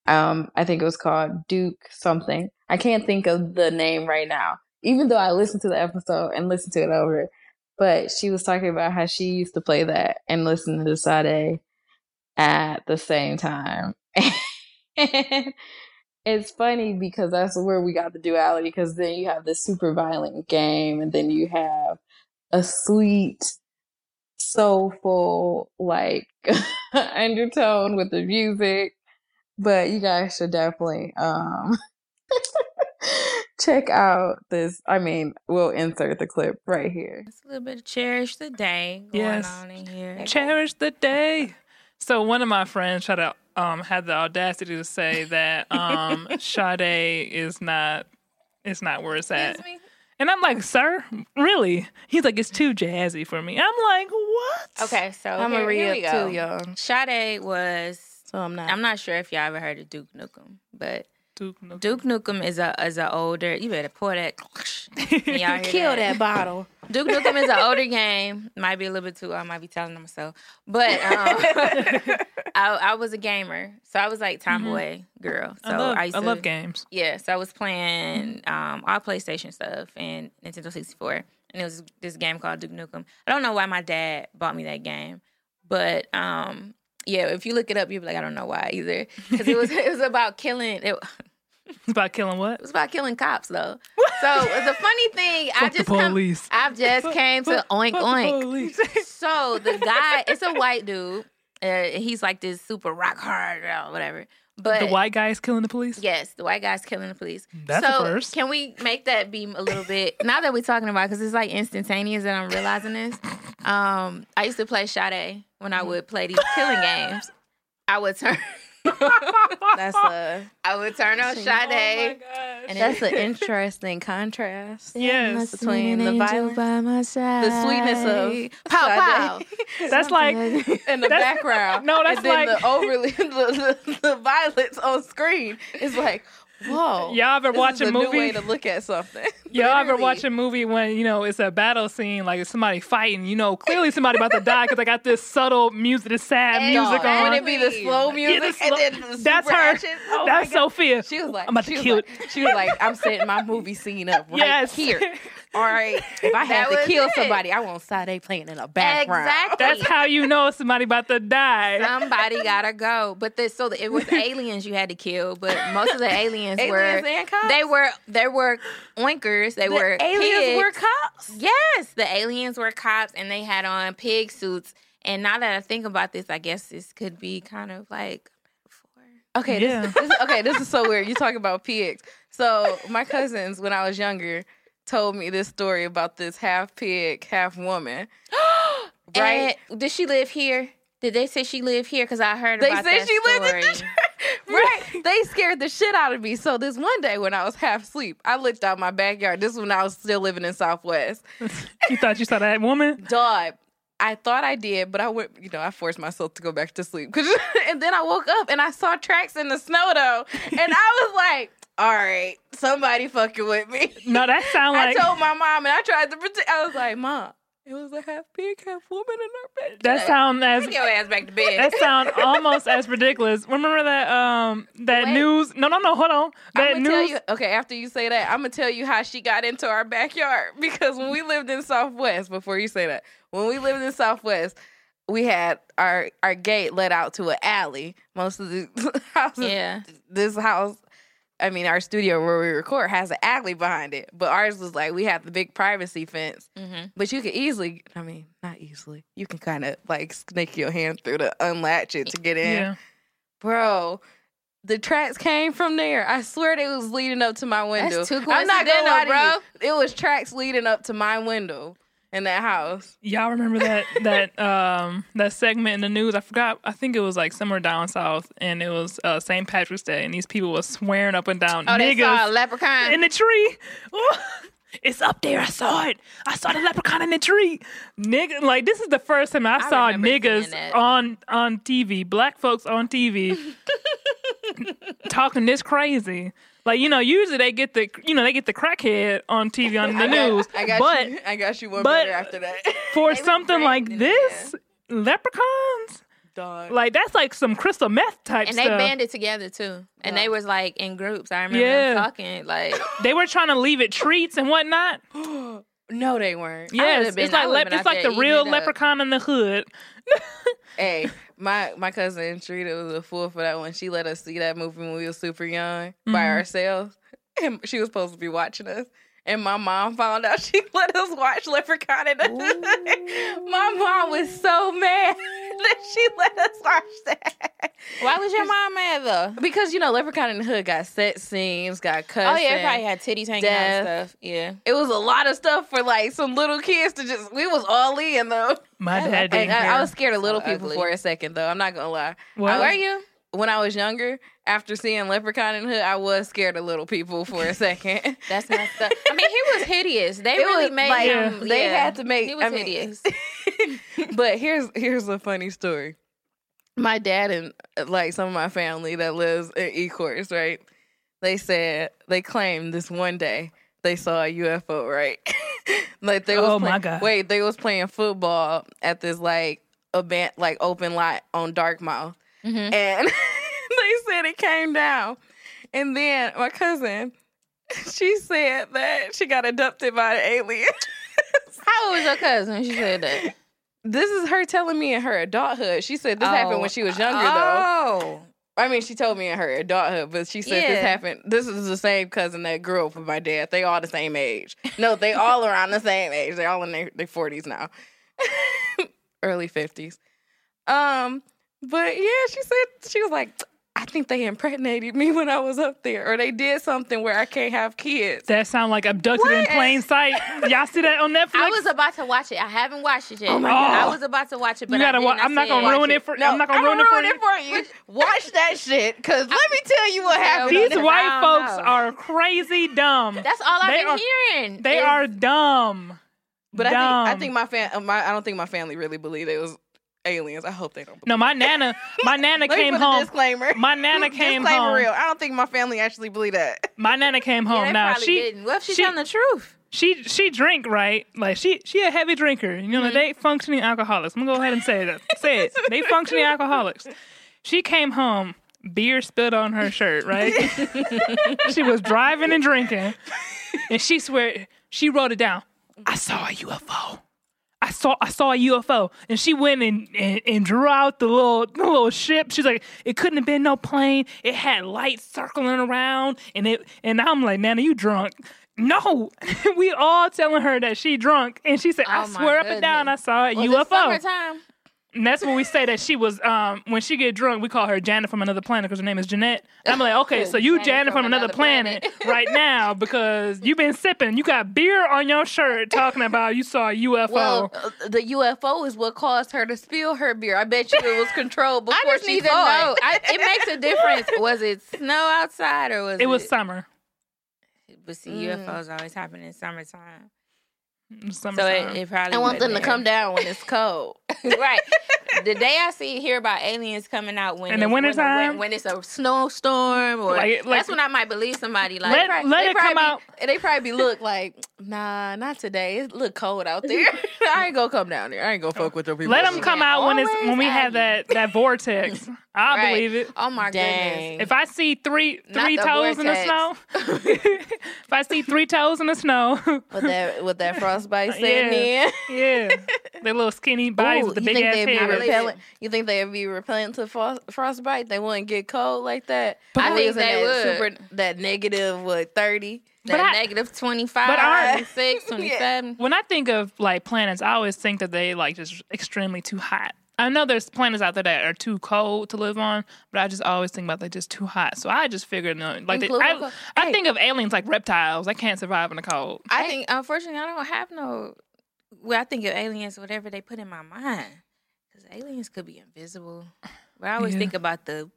Um, I think it was called Duke something. I can't think of the name right now, even though I listened to the episode and listened to it over. But she was talking about how she used to play that and listen to the Sade at the same time. And it's funny because that's where we got the duality because then you have this super violent game and then you have a sweet soulful like undertone with the music but you guys should definitely um check out this i mean we'll insert the clip right here It's a little bit of cherish the day going Yes. on in here. Cherish the day. So one of my friends shout to um had the audacity to say that um Sade is not it's not where it's at. And I'm like, sir, really? He's like, it's too jazzy for me. I'm like, what? Okay, so I'ma here, read here we go. too, y'all. Sade was. So I'm not. I'm not sure if y'all ever heard of Duke Nukem, but Duke Nukem. Duke Nukem is a is a older. You better pour that. Y'all hear Kill that bottle. Duke Nukem is an older game. Might be a little bit too. I might be telling them myself, but um, I, I was a gamer, so I was like tomboy girl. So I love, I, I, love games. Yeah, so I was playing um, all PlayStation stuff and Nintendo 64, and it was this game called Duke Nukem. I don't know why my dad bought me that game, but um, yeah, if you look it up, you'll be like, I don't know why either, because it was it was about killing. It, It's about killing what? It's about killing cops though. So the funny thing, I Fuck the just come, police. I've just came to oink Fuck the oink. police. So the guy, it's a white dude. Uh, he's like this super rock hard or whatever. But the white guy is killing the police? yes, the white guy's killing the police. That's so first. can we make that be a little bit? now that we're talking about, because it's like instantaneous that I'm realizing this. Um, I used to play Sade when I would play these killing games. I would turn. That's a I would turn on Sade. and that's an interesting contrast. Yes. between the violence, the sweetness of Pow, pow. That's like, in the That's- background. no, that's and then like- the overly the, the, the violence on screen is like, whoa. Y'all ever this watch a movie? way to look at something. Y'all ever watch a movie when you know it's a battle scene, like it's somebody fighting? You know, clearly somebody about to die because they got this subtle music, this sad music and on. it be the slow Yeah, music, the slow- and then the that's her. Oh That's Sophia. She was like, I'm about to kill like, it. She was like, I'm setting my movie scene up right Yes. here. All right, if I That have to kill it. somebody, I want Sade playing in the background. Exactly. That's how you know somebody about to die. Somebody gotta go. But the, so it was aliens you had to kill, but most of the aliens, were Aliens and cops? they were they were oinkers. They The were aliens pigs. were cops. Yes, the aliens were cops, and they had on pig suits. And now that I think about this, I guess this could be kind of like Okay, Yeah. this, this, okay, this is so weird. You talk about pigs. So my cousins, when I was younger, told me this story about this half pig, half woman. right? And did she live here? Did they say she lived here? Because I heard They about said that she lived in story. right. They scared the shit out of me. So this one day when I was half asleep, I looked out my backyard. This is when I was still living in Southwest. you thought you saw that woman? Dog. I thought I did, but I went, you know, I forced myself to go back to sleep. 'Cause- and then I woke up and I saw tracks in the snow though. And I was like, all right, somebody fucking with me. No, that sound like I told my mom and I tried to pretend. I was like, Mom, It was a half pig, half woman in our bed. That sound as Take your ass back to bed. that sound almost as ridiculous. Remember that um that Wait. news? No, no, no. Hold on. That I'm news. you. Okay, after you say that, I'm gonna tell you how she got into our backyard because when we lived in Southwest, before you say that, when we lived in Southwest, we had our our gate led out to an alley. Most of the houses, Yeah. this house. I mean, our studio where we record has an alley behind it, but ours was like we have the big privacy fence. Mm-hmm. But you could easily, I mean, not easily. You can kind of like snake your hand through to unlatch it to get in Yeah. bro. The tracks came from there. I swear they was leading up to my window. too I'm not gonna lie you. It was tracks leading up to my window in that house. Y'all remember that that um that segment in the news? I forgot. I think it was like somewhere down south, and it was uh, St. Patrick's Day, and these people were swearing up and down Oh, they saw a leprechaun. in the tree. Oh, it's up there. I saw it. I saw the leprechaun in the tree. Nigga, like this is the first time I, I saw niggas on on TV, black folks on TV, talking this crazy. Like you know, usually they get the you know they get the crackhead on TV on the I got- news, I got but you. I got you one but- better after that. for something like branding this, leprechauns, Dog. like that's like some crystal meth type and they stuff. banded together too. And they was like in groups. I remember Yeah. them talking like they were trying to leave it treats and whatnot. no, they weren't. Yes, been- it's like would've lep- been it's like the real it up. leprechaun in the hood. Hey, my my cousin Trita was a fool for that one. She let us see that movie when we were super young by Mhm. ourselves. And she was supposed to be watching us. And my mom found out she let us watch Leprechaun in the Hood. My mom was so mad that she let us watch that. Why was your mom mad though? Because you know, Leprechaun in the Hood got set scenes, got cussing. Oh yeah, it probably had titties hanging out and stuff. Yeah. It was a lot of stuff for like some little kids to just. We was all in though. My dad And didn't I, I care. was scared of little So people ugly. for a second though. I'm not gonna lie. Well, I Were you? When I was younger, after seeing Leprechaun in Hood, I was scared of little people for a second. That's messed up. I mean, he was hideous. They It really made like, him. They yeah. had to make. He was I mean, hideous. but here's here's a funny story. My dad and like some of my family that lives in Ecorse, right? They said they claimed this one day they saw a UFO, right? like they was Oh, play- my God. Wait, they was playing football at this like event, like open lot on Dark Darkmouth, Mhm. and they said it came down. And then my cousin, she said that she got abducted by an alien. How old was your cousin when she said that? This is her telling me in her adulthood. She said this happened when she was younger, though. Oh. I mean, she told me in her adulthood, but she said this happened. This is the same cousin that grew up with my dad. They all the same age. No, they all around the same age. They all in their their forties now, early fifties. Um, but yeah, she said she was like, I think they impregnated me when I was up there, or they did something where I can't have kids. that sound like abducted in plain sight. Y'all see that on Netflix? I was about to watch it. I haven't watched it yet. Oh my oh. God. I was about to watch it, but you gotta. I Wa- didn't. I I'm not gonna ruin it for. No, I'm not gonna I'm ruin it for you. it for you. Watch that shit, cause let me tell you what happened. These white folks know. are crazy dumb. That's all I've They been are- hearing. They is- are dumb. But I think. I think my fam, uh, my I don't think my family really believed it was aliens. I hope they don't. No, my nana, my nana Let me came put a home. disclaimer. My nana came disclaimer home. real. I don't think my family actually believe that. My nana came home. they now she didn't. What if she's she- telling the truth? she she drink right. Like she she a heavy drinker. You know, mm-hmm. they functioning alcoholics. I'm gonna go ahead and say that. Say it. They functioning alcoholics. She came home. Beer spilled on her shirt. Right. she was driving and drinking, and she swear she wrote it down. I saw a UFO. I saw I saw a UFO, and she went and, and, and drew out the little the little ship. She's like, it couldn't have been no plane. It had lights circling around, and it and I'm like, Nana, you drunk? No, we all telling her that she drunk, and she said, oh I Oh, my swear up and down, I goodness. saw a it UFO. Summertime? And that's when we say that she was um when she get drunk, we call her Janet from another planet because her name is Jeanette. And I'm like, okay, so you Janet, from, another, planet, right now because you've been sipping. You got beer on your shirt talking about you saw a UFO. Well, uh, the UFO is what caused her to spill her beer. I bet you it was controlled before I just she need to know. it. I, it makes a difference. Was it snow outside or was it? it was summer. But see, Mm. UFOs always happen in summertime, Summer so it, it probably. I want them to come down when it's cold. right. The day I see hear about aliens coming out when In the it's, when when, when it's a snowstorm or Like- like- that's when I might believe somebody. Like Let- right. let They it come probably out. be- They probably be look like Nah, not today. It look cold out there. I ain't gonna come down there. I ain't gonna fuck with them people. Let them come out when it's when we have that that vortex. I Right. believe it. Oh my Dang. goodness. If I see three Not three the toes in the snow, if I see three toes in the snow, with that with that frostbite setting Yeah. in. yeah, their little skinny bodies Ooh, with the you big think ass they'd head. Believe it. repellent? You think they'd be repellent to frost, frostbite? They wouldn't get cold like that. I Or think they that would. Super, that negative what thirty? But That I- negative 25, but aren't- 26, 27. When I think of like planets, I always think that they like just extremely too hot. I know there's planets out there that are too cold to live on, but I just always think about they're just too hot. So I just figured, no, like they, Include- I, I think of aliens like reptiles. They can't survive in the cold. I think, unfortunately, I don't have no. Well, I think of aliens, whatever they put in my mind. Because aliens could be invisible. But I always Yeah. think about the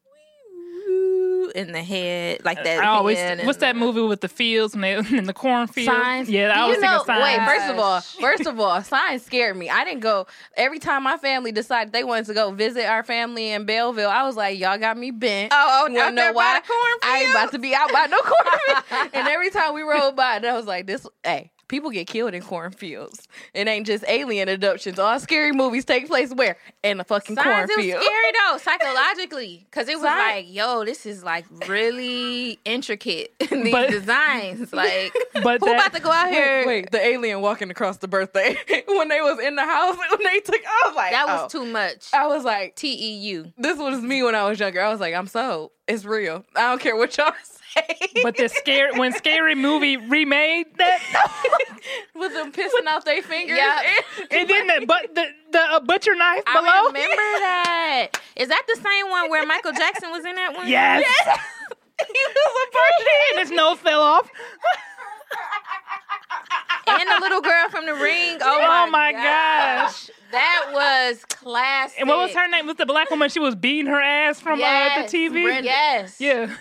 in the head, like that. I always what's that the- movie with the fields and they in the cornfield? Signs? Yeah, I you always think know, of signs. wait. First of all, first of all, signs scared me. I didn't go. Every time my family decided they wanted to go visit our family in Belleville, I was like, "Y'all got me bent." Oh, oh, You wanna out know why? the? I ain't about to be out by no cornfield. and every time we rode by, it, I was like, "This, hey." People get killed in cornfields. It ain't just alien abductions. All scary movies take place where? In a fucking it was cornfield. scary though, psychologically, because it was Sign- like, yo, this is like really intricate. These But- designs, like, But who that- about to go out here? Wait, the alien walking across the birthday when they was in the house when they took. I was like, that was oh. too much. I was like, T E U. this was me when I was younger. I was like, I'm sold. It's real. I don't care what y'all say. But the scary when scary movie remade that, with them pissing out their fingers. Yeah. and then the but the the uh, butcher knife I below. remember that. Is that the same one where Michael Jackson was in that one? Yes. he was a virgin. and his nose fell off. And the little girl from the ring. Oh, Oh my, my gosh. That was classic. And what was her name? Was the black woman? She was beating her ass from uh, the TV. Brenda. Yes. Yeah.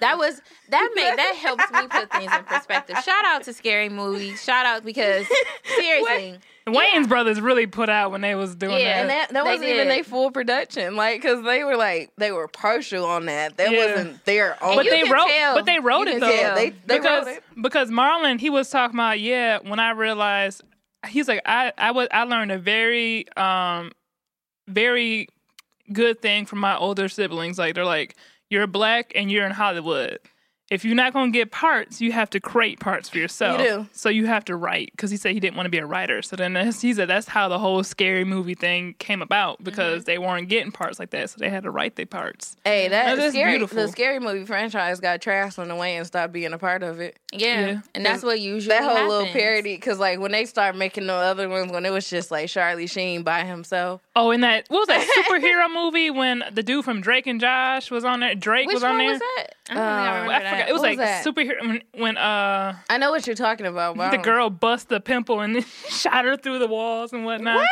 That was that made that helps me put things in perspective. Shout out to scary movies. Shout out because seriously, The Wayans brothers really put out when they was doing that. Yeah, And that. that, that wasn't even did. their full production, like, cause they were like they were partial on that. That Yeah. wasn't their own. But they wrote, tell. but they wrote You it though. tell. they they because wrote it. because Marlon he was talking about yeah when I realized he's like I I was I learned a very um very good thing from my older siblings. Like they're like you're black and you're in Hollywood if you're not gonna get parts you have to create parts for yourself You do. so you have to write because he said he didn't want to be a writer so then he said that's how the whole scary movie thing came about because Mm-hmm. they weren't getting parts like that so they had to write their parts Hey, that That is scary beautiful. the scary movie franchise got trashed on the way and stopped being a part of it. yeah. Yeah. And that's what usually that whole little parody, because like when they start making the other ones, when it was just like Charlie Sheen by himself. Oh, and that what was that superhero movie when the dude from Drake and Josh was on there? Drake Which was on one there. was that? I don't think I Uh, remember I that. forgot. It was What like was superhero when, when uh I know what you're talking about. But the girl bust the pimple and then shot her through the walls and whatnot.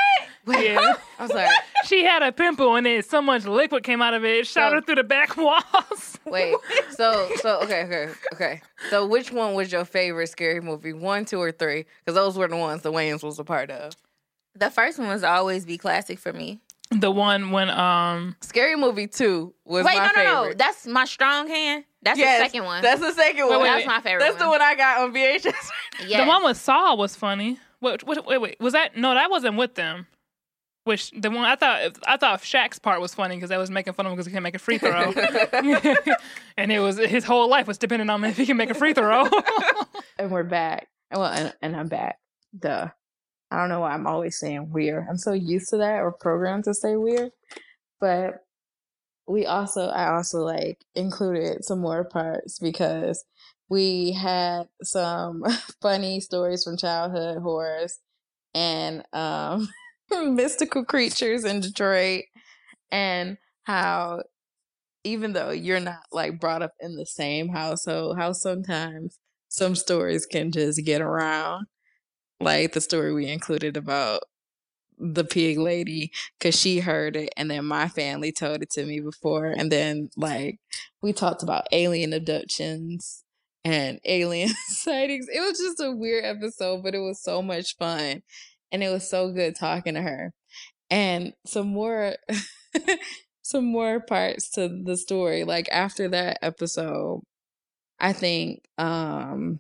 What? Yeah, I was like, she had a pimple and then so much liquid came out of it, it shot So- her through the back walls. Wait. So so okay okay okay. So which one was your favorite scary movie? One, two, or three? Because those were the ones the Wayans was a part of. The first one was always be classic for me. The one when um Scary Movie two was Wait, my no, no, favorite. no. That's my strong hand. That's Yes, the second one. That's the second one. wait, That's my favorite That's the one. one I got on VHS. Yes. the one with Saul was funny. Wait, wait, wait, wait, was that no? That wasn't with them. Which the one I thought I thought Shaq's part was funny because I was making fun of him because he can't make a free throw, and it was his whole life was dependent on if he can make a free throw. and we're back. Well, and, and I'm back. Duh. I don't know why I'm always saying weird. I'm so used to that or programmed to say weird. But we also, I also like included some more parts because we had some funny stories from childhood horrors and um, mystical creatures in Detroit and how even though you're not like brought up in the same household, how sometimes some stories can just get around. Like the story we included about the pig lady, because she heard it, and then my family told it to me before. And then, like, we talked about alien abductions and alien sightings. It was just a weird episode, but it was so much fun. And it was so good talking to her. And some more. some more parts to the story like after that episode i think um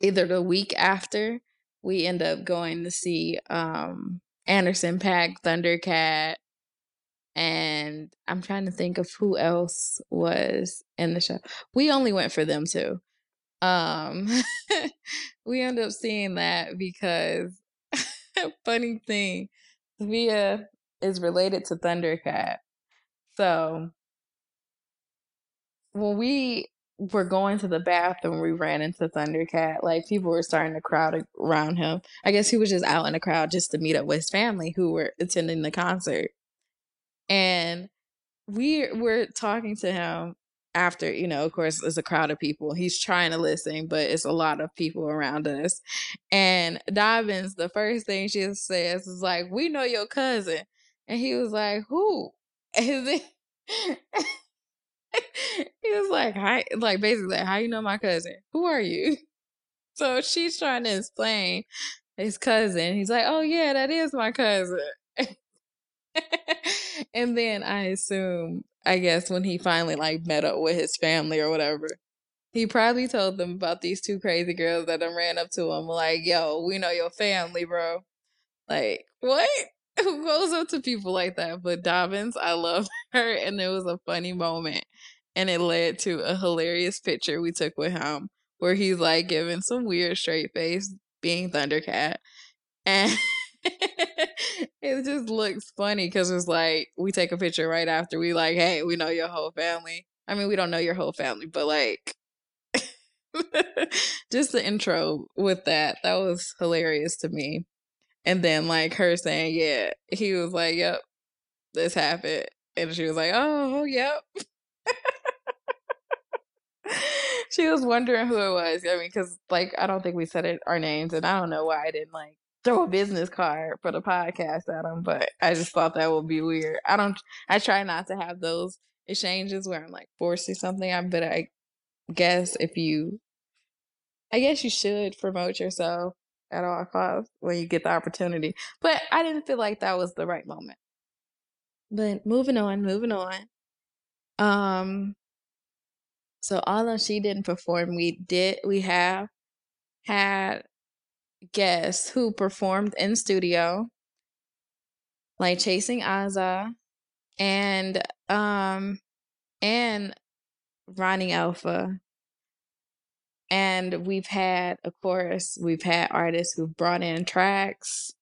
either the week after we end up going to see um Anderson .Paak, Thundercat, and I'm trying to think of who else was in the show. We only went for them too. Um we end up seeing that because funny thing, Via is related to Thundercat. So when we were going to the bathroom, we ran into Thundercat. Like people were starting to crowd around him. I guess he was just out in the crowd just to meet up with his family who were attending the concert. And we were talking to him after, you know, of course, it's a crowd of people. He's trying to listen, but it's a lot of people around us. And Dobbins, the first thing she says is like, "We know your cousin," and he was like, "Who?" He was like, "Hi," like basically, "How you know my cousin? Who are you?" So she's trying to explain his cousin. He's like, "Oh yeah, that is my cousin." and then I assume, I guess, when he finally like met up with his family or whatever, he probably told them about these two crazy girls that done ran up to him, like, "Yo, we know your family, bro." Like, what? Who goes up to people like that? But Dobbins, I love her, and it was a funny moment, and it led to a hilarious picture we took with him, where he's like giving some weird straight face, being Thundercat, and it just looks funny because it's like we take a picture right after we like, hey, we know your whole family. I mean, we don't know your whole family, but like, just the intro with that that was hilarious to me. And then like her saying, yeah, he was like, yep, this happened, and she was like, oh, yep. she was wondering who it was. I mean, because like I don't think we said it our names, and I don't know why I didn't like throw a business card for the podcast at him, but I just thought that would be weird. I don't. I try not to have those exchanges where I'm like forcing something. I but I guess if you, I guess you should promote yourself at all costs when you get the opportunity. But I didn't feel like that was the right moment. But moving on, moving on. Um, so although she didn't perform, we did. We have had guests who performed in studio, like Chasing Aza, and um, and Ronnie Alpha. And we've had, of course, we've had artists who've brought in tracks,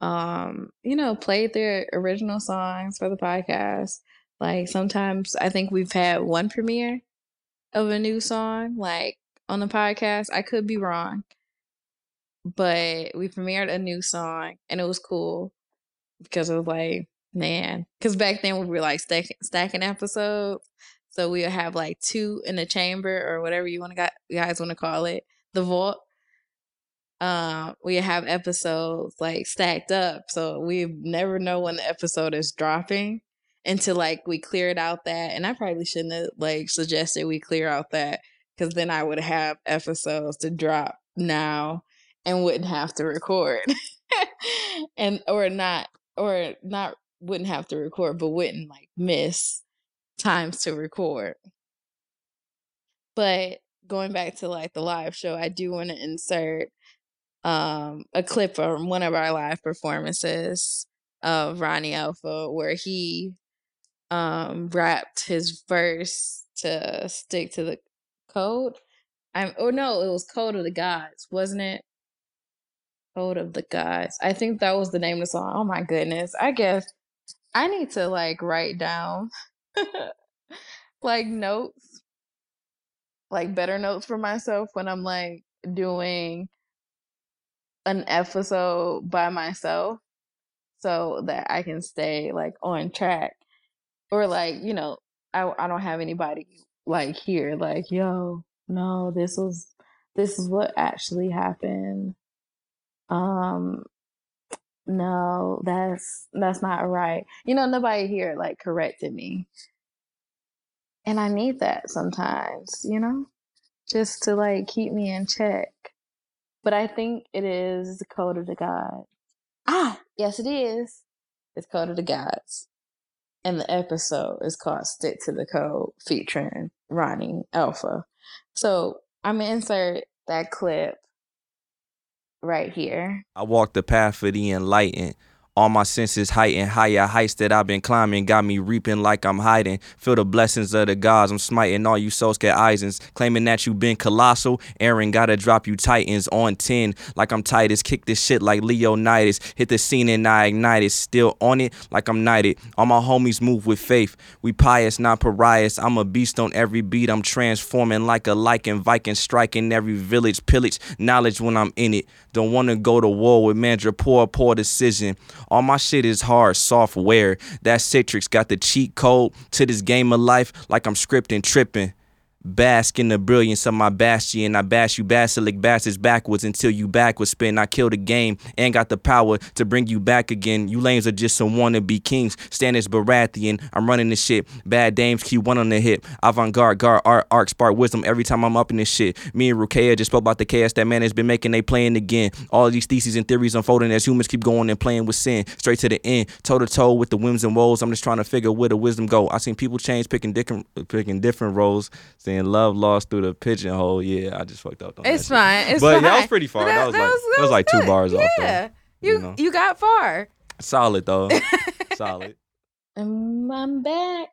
um, you know, played their original songs for the podcast. Like sometimes I think we've had one premiere of a new song, like on the podcast. I could be wrong, but we premiered a new song and it was cool because it was like, man, because back then we were like stacking, stacking episodes. So we'll have like two in the chamber or whatever you want to guys want to call it, the vault. Um, we have episodes like stacked up, so we never know when the episode is dropping until like we cleared out that. And I probably shouldn't have like suggested we clear out that because then I would have episodes to drop now and wouldn't have to record, and or not or not wouldn't have to record, but wouldn't like miss times to record. But going back to like the live show, I do want to insert um a clip from one of our live performances of Ronnie Alpha where he um rapped his verse to stick to the code. I'm oh no, it was Code of the Gods, wasn't it? Code of the Gods. I think that was the name of the song. Oh my goodness. I guess I need to like write down like notes, like better notes for myself when I'm like doing an episode by myself so that I can stay like on track. Or like, you know, I I don't have anybody like here like, yo, no, this was this is what actually happened. Um no, that's that's not right. You know, nobody here like corrected me. And I need that sometimes, you know, just to like keep me in check. But I think it is the code of the gods. Ah, yes, it is. It's Code of the Gods. And the episode is called Stick to the Code featuring Ronnie Alpha. So I'm to insert that clip right here. I walk the path of the enlightened. All my senses heightened, higher heights that I've been climbing got me reaping like I'm hiding. Feel the blessings of the gods, I'm smiting all you Sosuke Aizens. Claiming that you been colossal, Eren gotta drop you titans on 10. Like I'm Titus, kick this shit like Leonidas. Hit the scene and I ignite it, still on it like I'm knighted. All my homies move with faith, we pious, not pariahs. I'm a beast on every beat, I'm transforming like a lichen Viking, striking every village, pillage knowledge when I'm in it. Don't wanna go to war with Mandra, poor, poor decision. All my shit is hard software. That Citrix got the cheat code to this game of life like I'm scripting tripping. Bask in the brilliance of my bastion. I bash you basilic bastards backwards until you backwards spin. I kill the game and got the power to bring you back again. You lames are just some wannabe kings. Stannis Baratheon. I'm running this shit. Bad dames, Q1 on the hip. Avant garde, guard, art, arc, spark, wisdom every time I'm up in this shit. Me and Rukia just spoke about the chaos that man has been making. They playing again. All these theses and theories unfolding as humans keep going and playing with sin. Straight to the end. Toe to toe with the whims and woes. I'm just trying to figure where the wisdom go. I seen people change picking different, picking different roles. Saying love lost through the pigeonhole. Yeah, I just fucked up. On It's that shit. fine. It's but fine. that was pretty far. That, was like that was, like two good. bars off. Yeah, Though. you know. you got far. Solid though. Solid. And I'm back.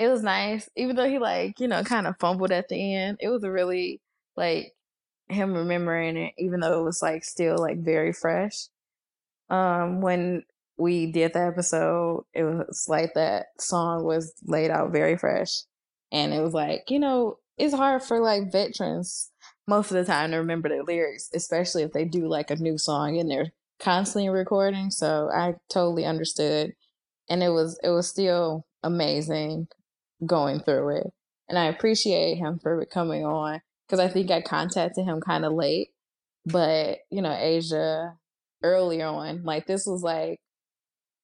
It was nice, even though he like you know kind of fumbled at the end. It was a really like him remembering it, even though it was like still like very fresh. Um, when we did the episode, it was like that song was laid out very fresh, and it was like you know it's hard for like veterans most of the time to remember the lyrics, especially if they do like a new song and they're constantly recording. So I totally understood, and it was it was still amazing going through it, and I appreciate him for coming on because I think I contacted him kind of late, but you know Asia earlier on, like this was like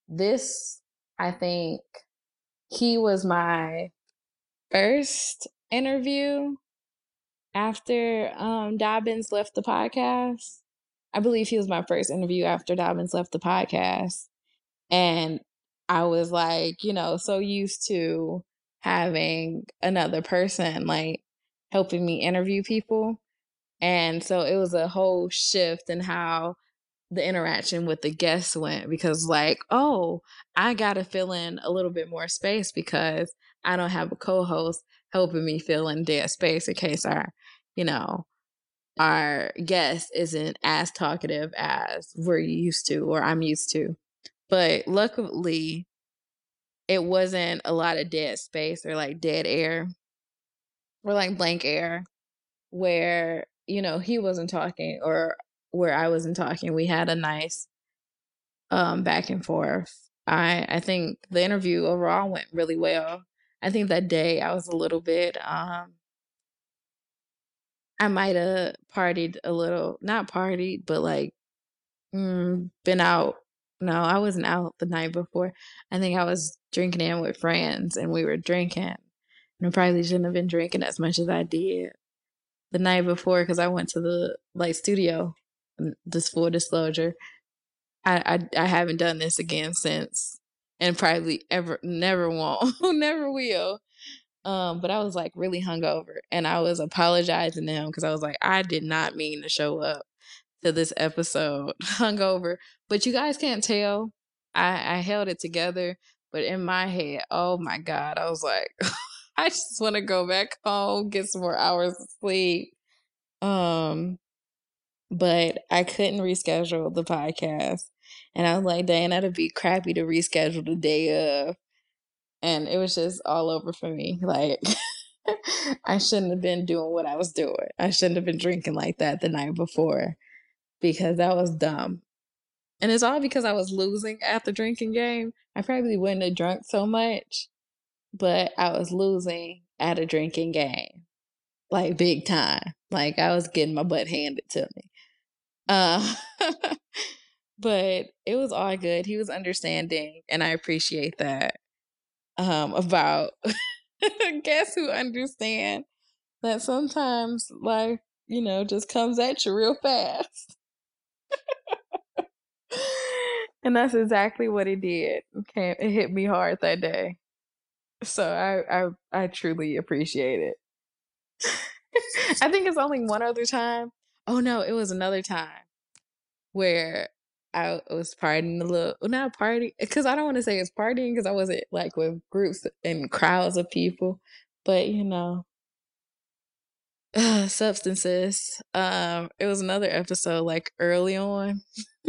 this. I think he was my first interview after um Dobbins left the podcast. I believe he was my first interview after Dobbins left the podcast. And I was like, you know, so used to having another person like helping me interview people. And so it was a whole shift in how the interaction with the guests went because like, oh, I got to fill in a little bit more space because I don't have a co-host helping me fill in dead space in case our, you know, our guest isn't as talkative as we're used to or I'm used to. But luckily, it wasn't a lot of dead space or like dead air or like blank air where, you know, he wasn't talking or where I wasn't talking. We had a nice um back and forth. I I think the interview overall went really well. I think that day I was a little bit um I might have partied a little, not partied, but like mm, been out. No, I wasn't out the night before. I think I was drinking in with friends and we were drinking. And I probably shouldn't have been drinking as much as I did the night before because I went to the like studio. Just full disclosure, I, I I haven't done this again since, and probably ever never won't, never will. Um, but I was like really hungover, and I was apologizing to him because I was like, I did not mean to show up to this episode hungover. But you guys can't tell. I I held it together, but in my head, oh my god, I was like, I just want to go back home, get some more hours of sleep. Um, but I couldn't reschedule the podcast. And I was like, dang, that'd be crappy to reschedule the day of. And it was just all over for me. Like, I shouldn't have been doing what I was doing. I shouldn't have been drinking like that the night before because that was dumb. And it's all because I was losing at the drinking game. I probably wouldn't have drunk so much, but I was losing at a drinking game. Like big time. Like I was getting my butt handed to me. Uh, but it was all good. He was understanding, and I appreciate that. Um, about guess who understand that sometimes life, you know, just comes at you real fast. and that's exactly what it did. Okay, it hit me hard that day. So I I I truly appreciate it. I think it's only one other time. Oh no, it was another time where I was partying a little, not party, because I don't want to say it's partying because I wasn't like with groups and crowds of people, but you know, substances. Um, it was another episode like early on.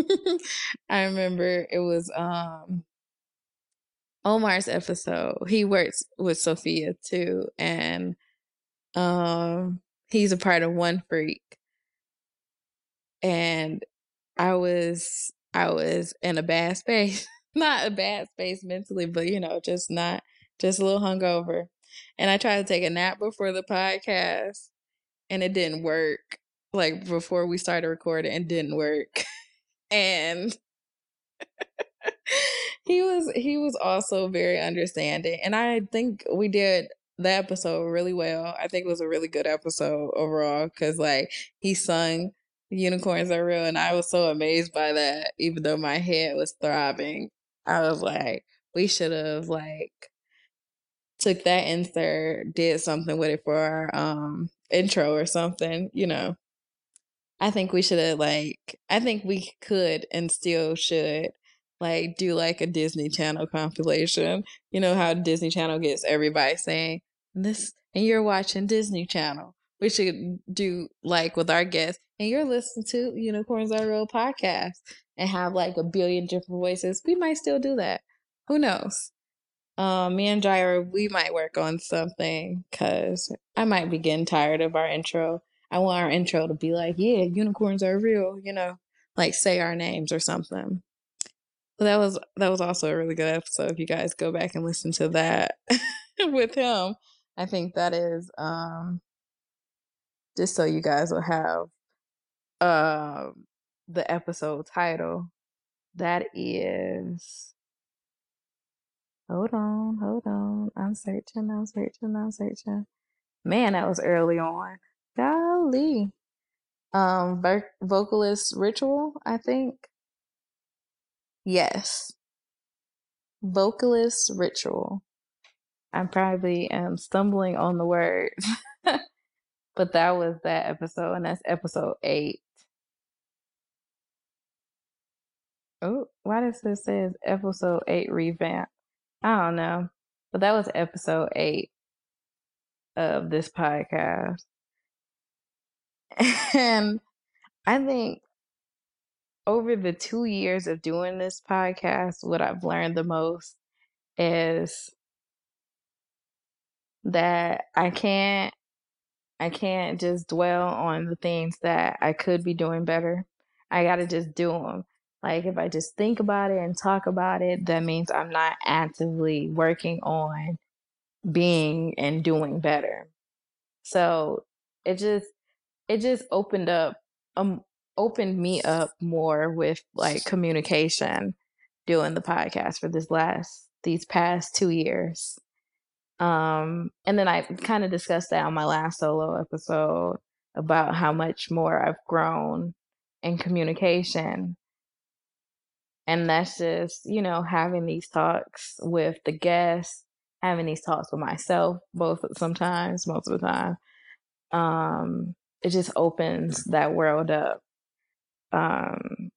I remember it was um Omar's episode. He works with Sophia too, and um he's a part of One Freak. And I was I was in a bad space. not a bad space mentally, but you know, just not just a little hungover. And I tried to take a nap before the podcast and it didn't work. Like before we started recording, it didn't work. and he was he was also very understanding and i think we did the episode really well i think it was a really good episode overall because like he sung unicorns are real and i was so amazed by that even though my head was throbbing i was like we should have like took that insert did something with it for our um intro or something you know I think we should have like I think we could and still should like do like a Disney Channel compilation. You know how Disney Channel gets everybody saying this and you're watching Disney Channel. We should do like with our guests and you're listening to Unicorns Are Real podcast and have like a billion different voices. We might still do that. Who knows? Um, me and Jaira, we might work on something because I might be getting tired of our intro. I want our intro to be like, yeah, unicorns are real, you know, like say our names or something. So that was that was also a really good episode. If you guys go back and listen to that with him, I think that is um just so you guys will have uh, the episode title. That is Hold on, hold on. I'm searching, I'm searching, I'm searching. Man, that was early on. Golly. Um, vo- vocalist ritual, I think. Yes. Vocalist ritual. I probably am stumbling on the words, but that was that episode, and that's episode eight. Oh, why does this says episode eight revamp? I don't know, but that was episode eight of this podcast. And I think over the two years of doing this podcast, what I've learned the most is that I can't I can't just dwell on the things that I could be doing better. I got to just do them. Like if I just think about it and talk about it, that means I'm not actively working on being and doing better. So it just it just opened up um opened me up more with like communication doing the podcast for this last these past two years. Um and then I kind of discussed that on my last solo episode about how much more I've grown in communication. And that's just, you know, having these talks with the guests, having these talks with myself, both sometimes, most of the time. Um, it just opens that world up. Um,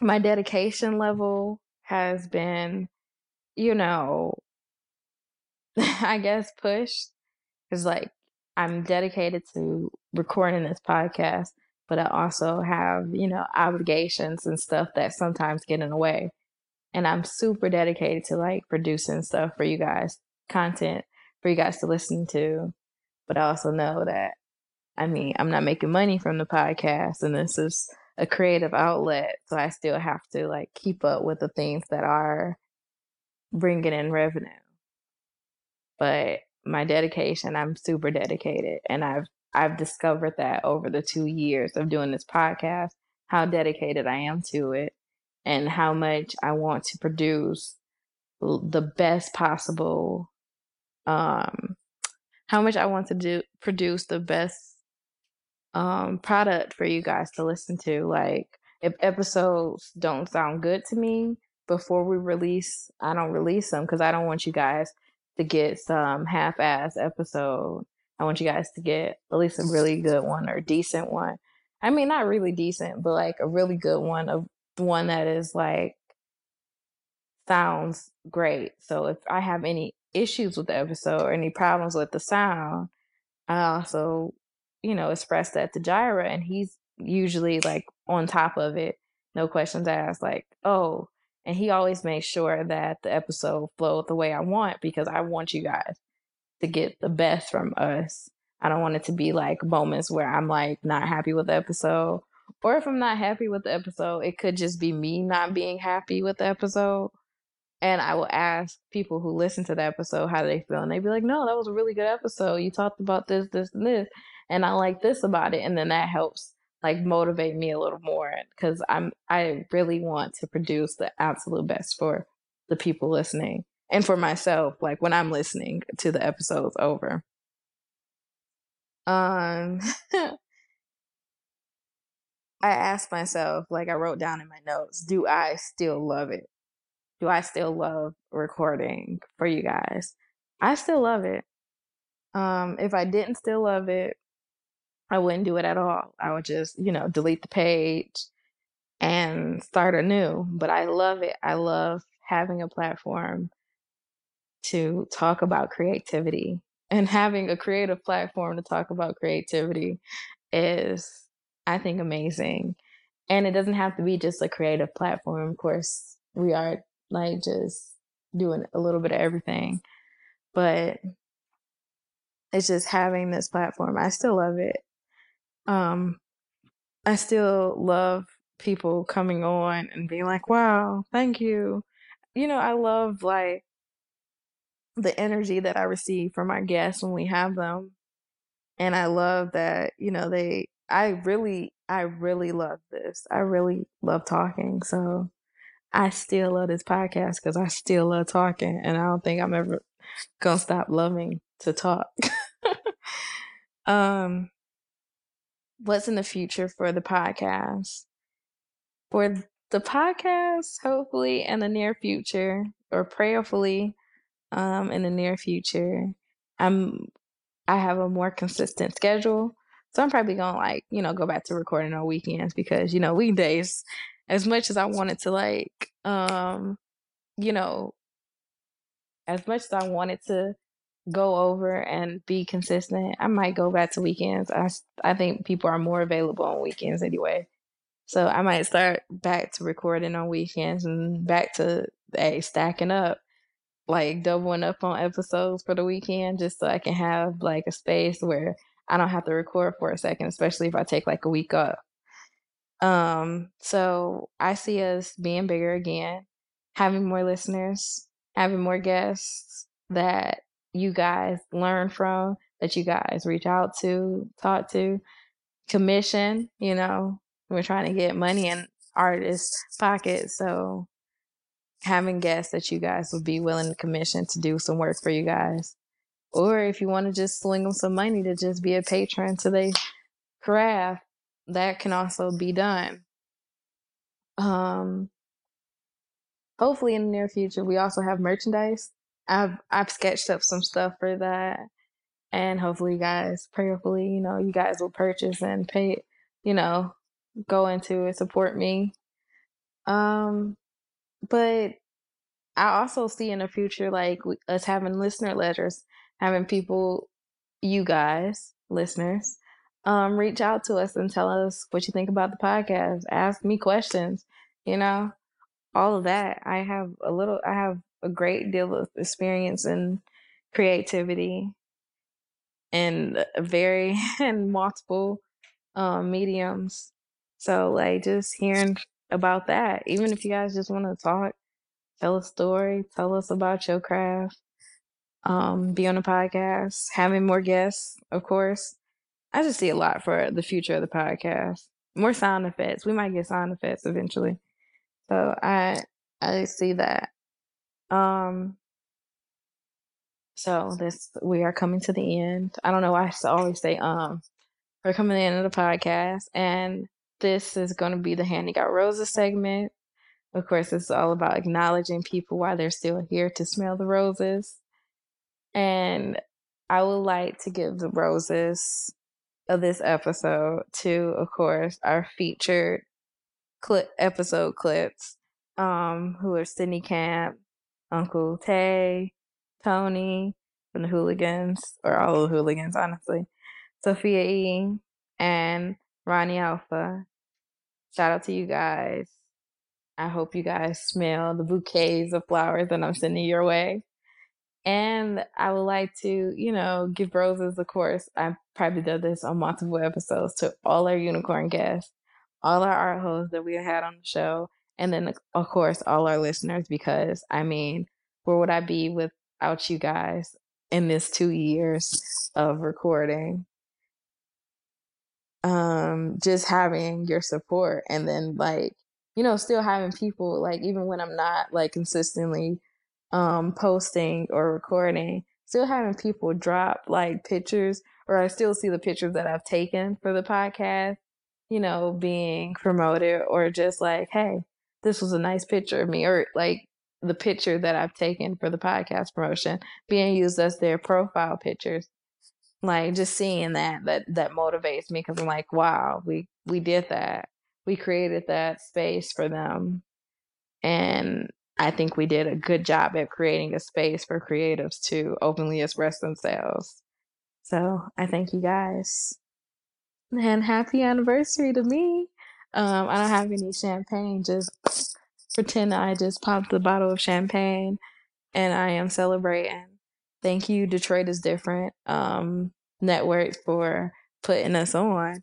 my dedication level has been, you know, I guess pushed because like I'm dedicated to recording this podcast, but I also have, you know, obligations and stuff that sometimes get in the way. And I'm super dedicated to like producing stuff for you guys, content for you guys to listen to. But I also know that I mean, I'm not making money from the podcast and this is a creative outlet. So I still have to like keep up with the things that are bringing in revenue. But my dedication, I'm super dedicated. And I've, I've discovered that over the two years of doing this podcast, how dedicated I am to it and how much I want to produce the best possible um how much I want to do produce the best um product for you guys to listen to. Like if episodes don't sound good to me before we release, I don't release them because I don't want you guys to get some half-ass episode. I want you guys to get at least a really good one or decent one. I mean, not really decent, but like a really good one, of one that is like sounds great. So if I have any issues with the episode or any problems with the sound, I also, you know, express that to Jaira, and he's usually like on top of it, no questions asked. Like, oh, and he always makes sure that the episode flowed the way I want because I want you guys to get the best from us. I don't want it to be like moments where I'm like not happy with the episode. Or if I'm not happy with the episode, it could just be me not being happy with the episode. And I will ask people who listen to the episode how they feel. And they'd be like, no, that was a really good episode. You talked about this, this, and this. And I like this about it. And then that helps like motivate me a little more because I'm I really want to produce the absolute best for the people listening and for myself like when I'm listening to the episodes over. Um I asked myself like I wrote down in my notes, do I still love it? Do I still love recording for you guys? I still love it. Um if I didn't still love it, I wouldn't do it at all. I would just, you know, delete the page and start anew. But I love it. I love having a platform to talk about creativity. And having a creative platform to talk about creativity is, I think, amazing. And it doesn't have to be just a creative platform. Of course, we are like just doing a little bit of everything. But it's just having this platform. I still love it. Um, I still love people coming on and being like, wow, thank you. You know, I love like the energy that I receive from our guests when we have them. And I love that, you know, they, I really, I really love this. I really love talking. So I still love this podcast because I still love talking. And I don't think I'm ever going to stop loving to talk. um, what's in the future for the podcast? For the podcast, hopefully in the near future, or prayerfully, um, in the near future, I'm I have a more consistent schedule. So I'm probably gonna like, you know, go back to recording on weekends because, you know, weekdays, as much as I wanted to like um, you know, as much as I wanted to go over and be consistent, I might go back to weekends. I, I think people are more available on weekends anyway. So I might start back to recording on weekends and back to hey, stacking up, like doubling up on episodes for the weekend just so I can have like a space where I don't have to record for a second, especially if I take like a week off. Um, so I see us being bigger again, having more listeners, having more guests that you guys learn from, that you guys reach out to, talk to, commission, you know, we're trying to get money in artists' pockets. So having guests that you guys would be willing to commission to do some work for you guys. Or if you want to just sling them some money to just be a patron to their craft, that can also be done. Um, hopefully in the near future, we also have merchandise I've I've sketched up some stuff for that, and hopefully, guys, prayerfully, you know, you guys will purchase and pay, you know, go into it, support me. Um, but I also see in the future like us having listener letters, having people, you guys, listeners, um, reach out to us and tell us what you think about the podcast. Ask me questions, you know, all of that. I have a little, I have a great deal of experience and creativity and very and multiple um, mediums. So like just hearing about that, even if you guys just want to talk, tell a story, tell us about your craft, um, be on a podcast, having more guests, of course. I just see a lot for the future of the podcast. More sound effects. We might get sound effects eventually. So I I see that. Um, so this we are coming to the end. I don't know why I always say um. We're coming to the end of the podcast, and this is going to be the handing out roses segment. Of course, it's all about acknowledging people while they're still here to smell the roses. And I would like to give the roses of this episode to, of course, our featured clip episode clips, um, who are Sydney Camp, Uncle Tay, Tony from the Hooligans, or all the Hooligans, honestly, Sophia E, and Ronnie Alpha. Shout out to you guys. I hope you guys smell the bouquets of flowers that I'm sending your way. And I would like to, you know, give roses, of course. I've probably done this on multiple episodes to all our unicorn guests, all our art hosts that we had on the show, and then, of course, all our listeners, because I mean, where would I be without you guys in this two years of recording? Um, just having your support and then like, you know, still having people like even when I'm not like consistently um posting or recording, still having people drop like pictures or I still see the pictures that I've taken for the podcast, you know, being promoted or just like, hey, this was a nice picture of me or like the picture that I've taken for the podcast promotion being used as their profile pictures. Like just seeing that that that motivates me because I'm like, wow, we we did that. We created that space for them. And I think we did a good job at creating a space for creatives to openly express themselves. So I thank you guys. And happy anniversary to me. Um, I don't have any champagne, just pretend I just popped the bottle of champagne and I am celebrating. Thank you, Detroit is different. Um, network for putting us on.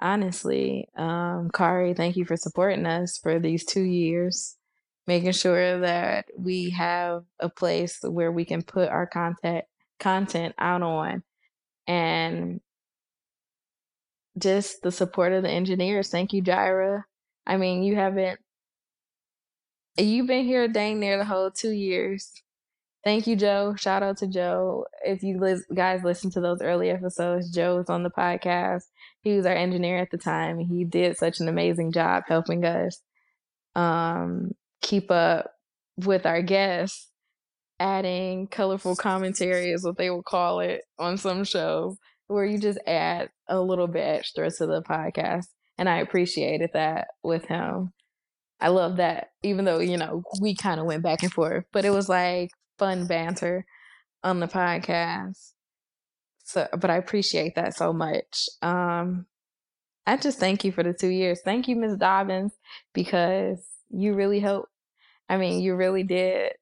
Honestly, um, Kari, thank you for supporting us for these two years, making sure that we have a place where we can put our content content out on, and just the support of the engineers. Thank you, Jaira. I mean, you haven't You've been here dang near the whole two years. Thank you, Joe. Shout out to Joe. If you lis- guys listen to those early episodes, Joe was on the podcast. He was our engineer at the time. He did such an amazing job helping us um, keep up with our guests, adding colorful commentary is what they will call it on some shows, where you just add a little bit extra to the podcast. And I appreciated that with him. I love that, even though, you know, we kind of went back and forth, but it was like fun banter on the podcast. So, but I appreciate that so much. Um, I just thank you for the two years. Thank you, Miss Dobbins, because you really helped. I mean, you really did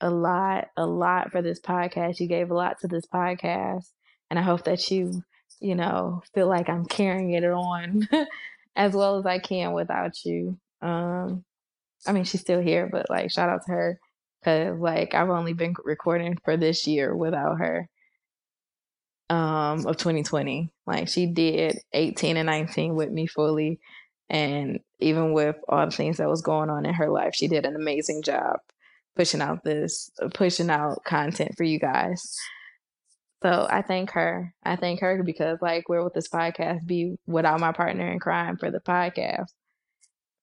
a lot, a lot for this podcast. You gave a lot to this podcast. And I hope that you, you know, feel like I'm carrying it on as well as I can without you. Um, I mean, she's still here, but like, shout out to her because like I've only been recording for this year without her. Um, of 2020, like she did 18 and 19 with me fully, and even with all the things that was going on in her life, she did an amazing job pushing out this, pushing out content for you guys. So I thank her. I thank her because like where would this podcast be without my partner in crime for the podcast?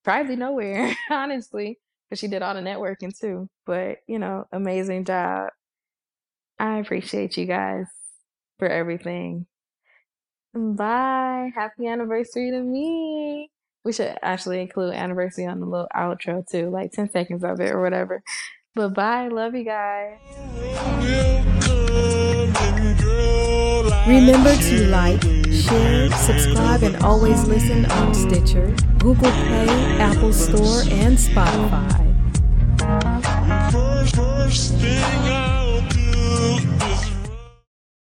probably nowhere, honestly, because she did all the networking too. But, you know, amazing job. I appreciate you guys for everything. Bye. Happy anniversary to me. We should actually include anniversary on the little outro too, like 10 seconds of it or whatever. But bye. Love you guys. Remember to like, share, subscribe, and always listen on Stitcher, Google Play, Apple Store, and Spotify.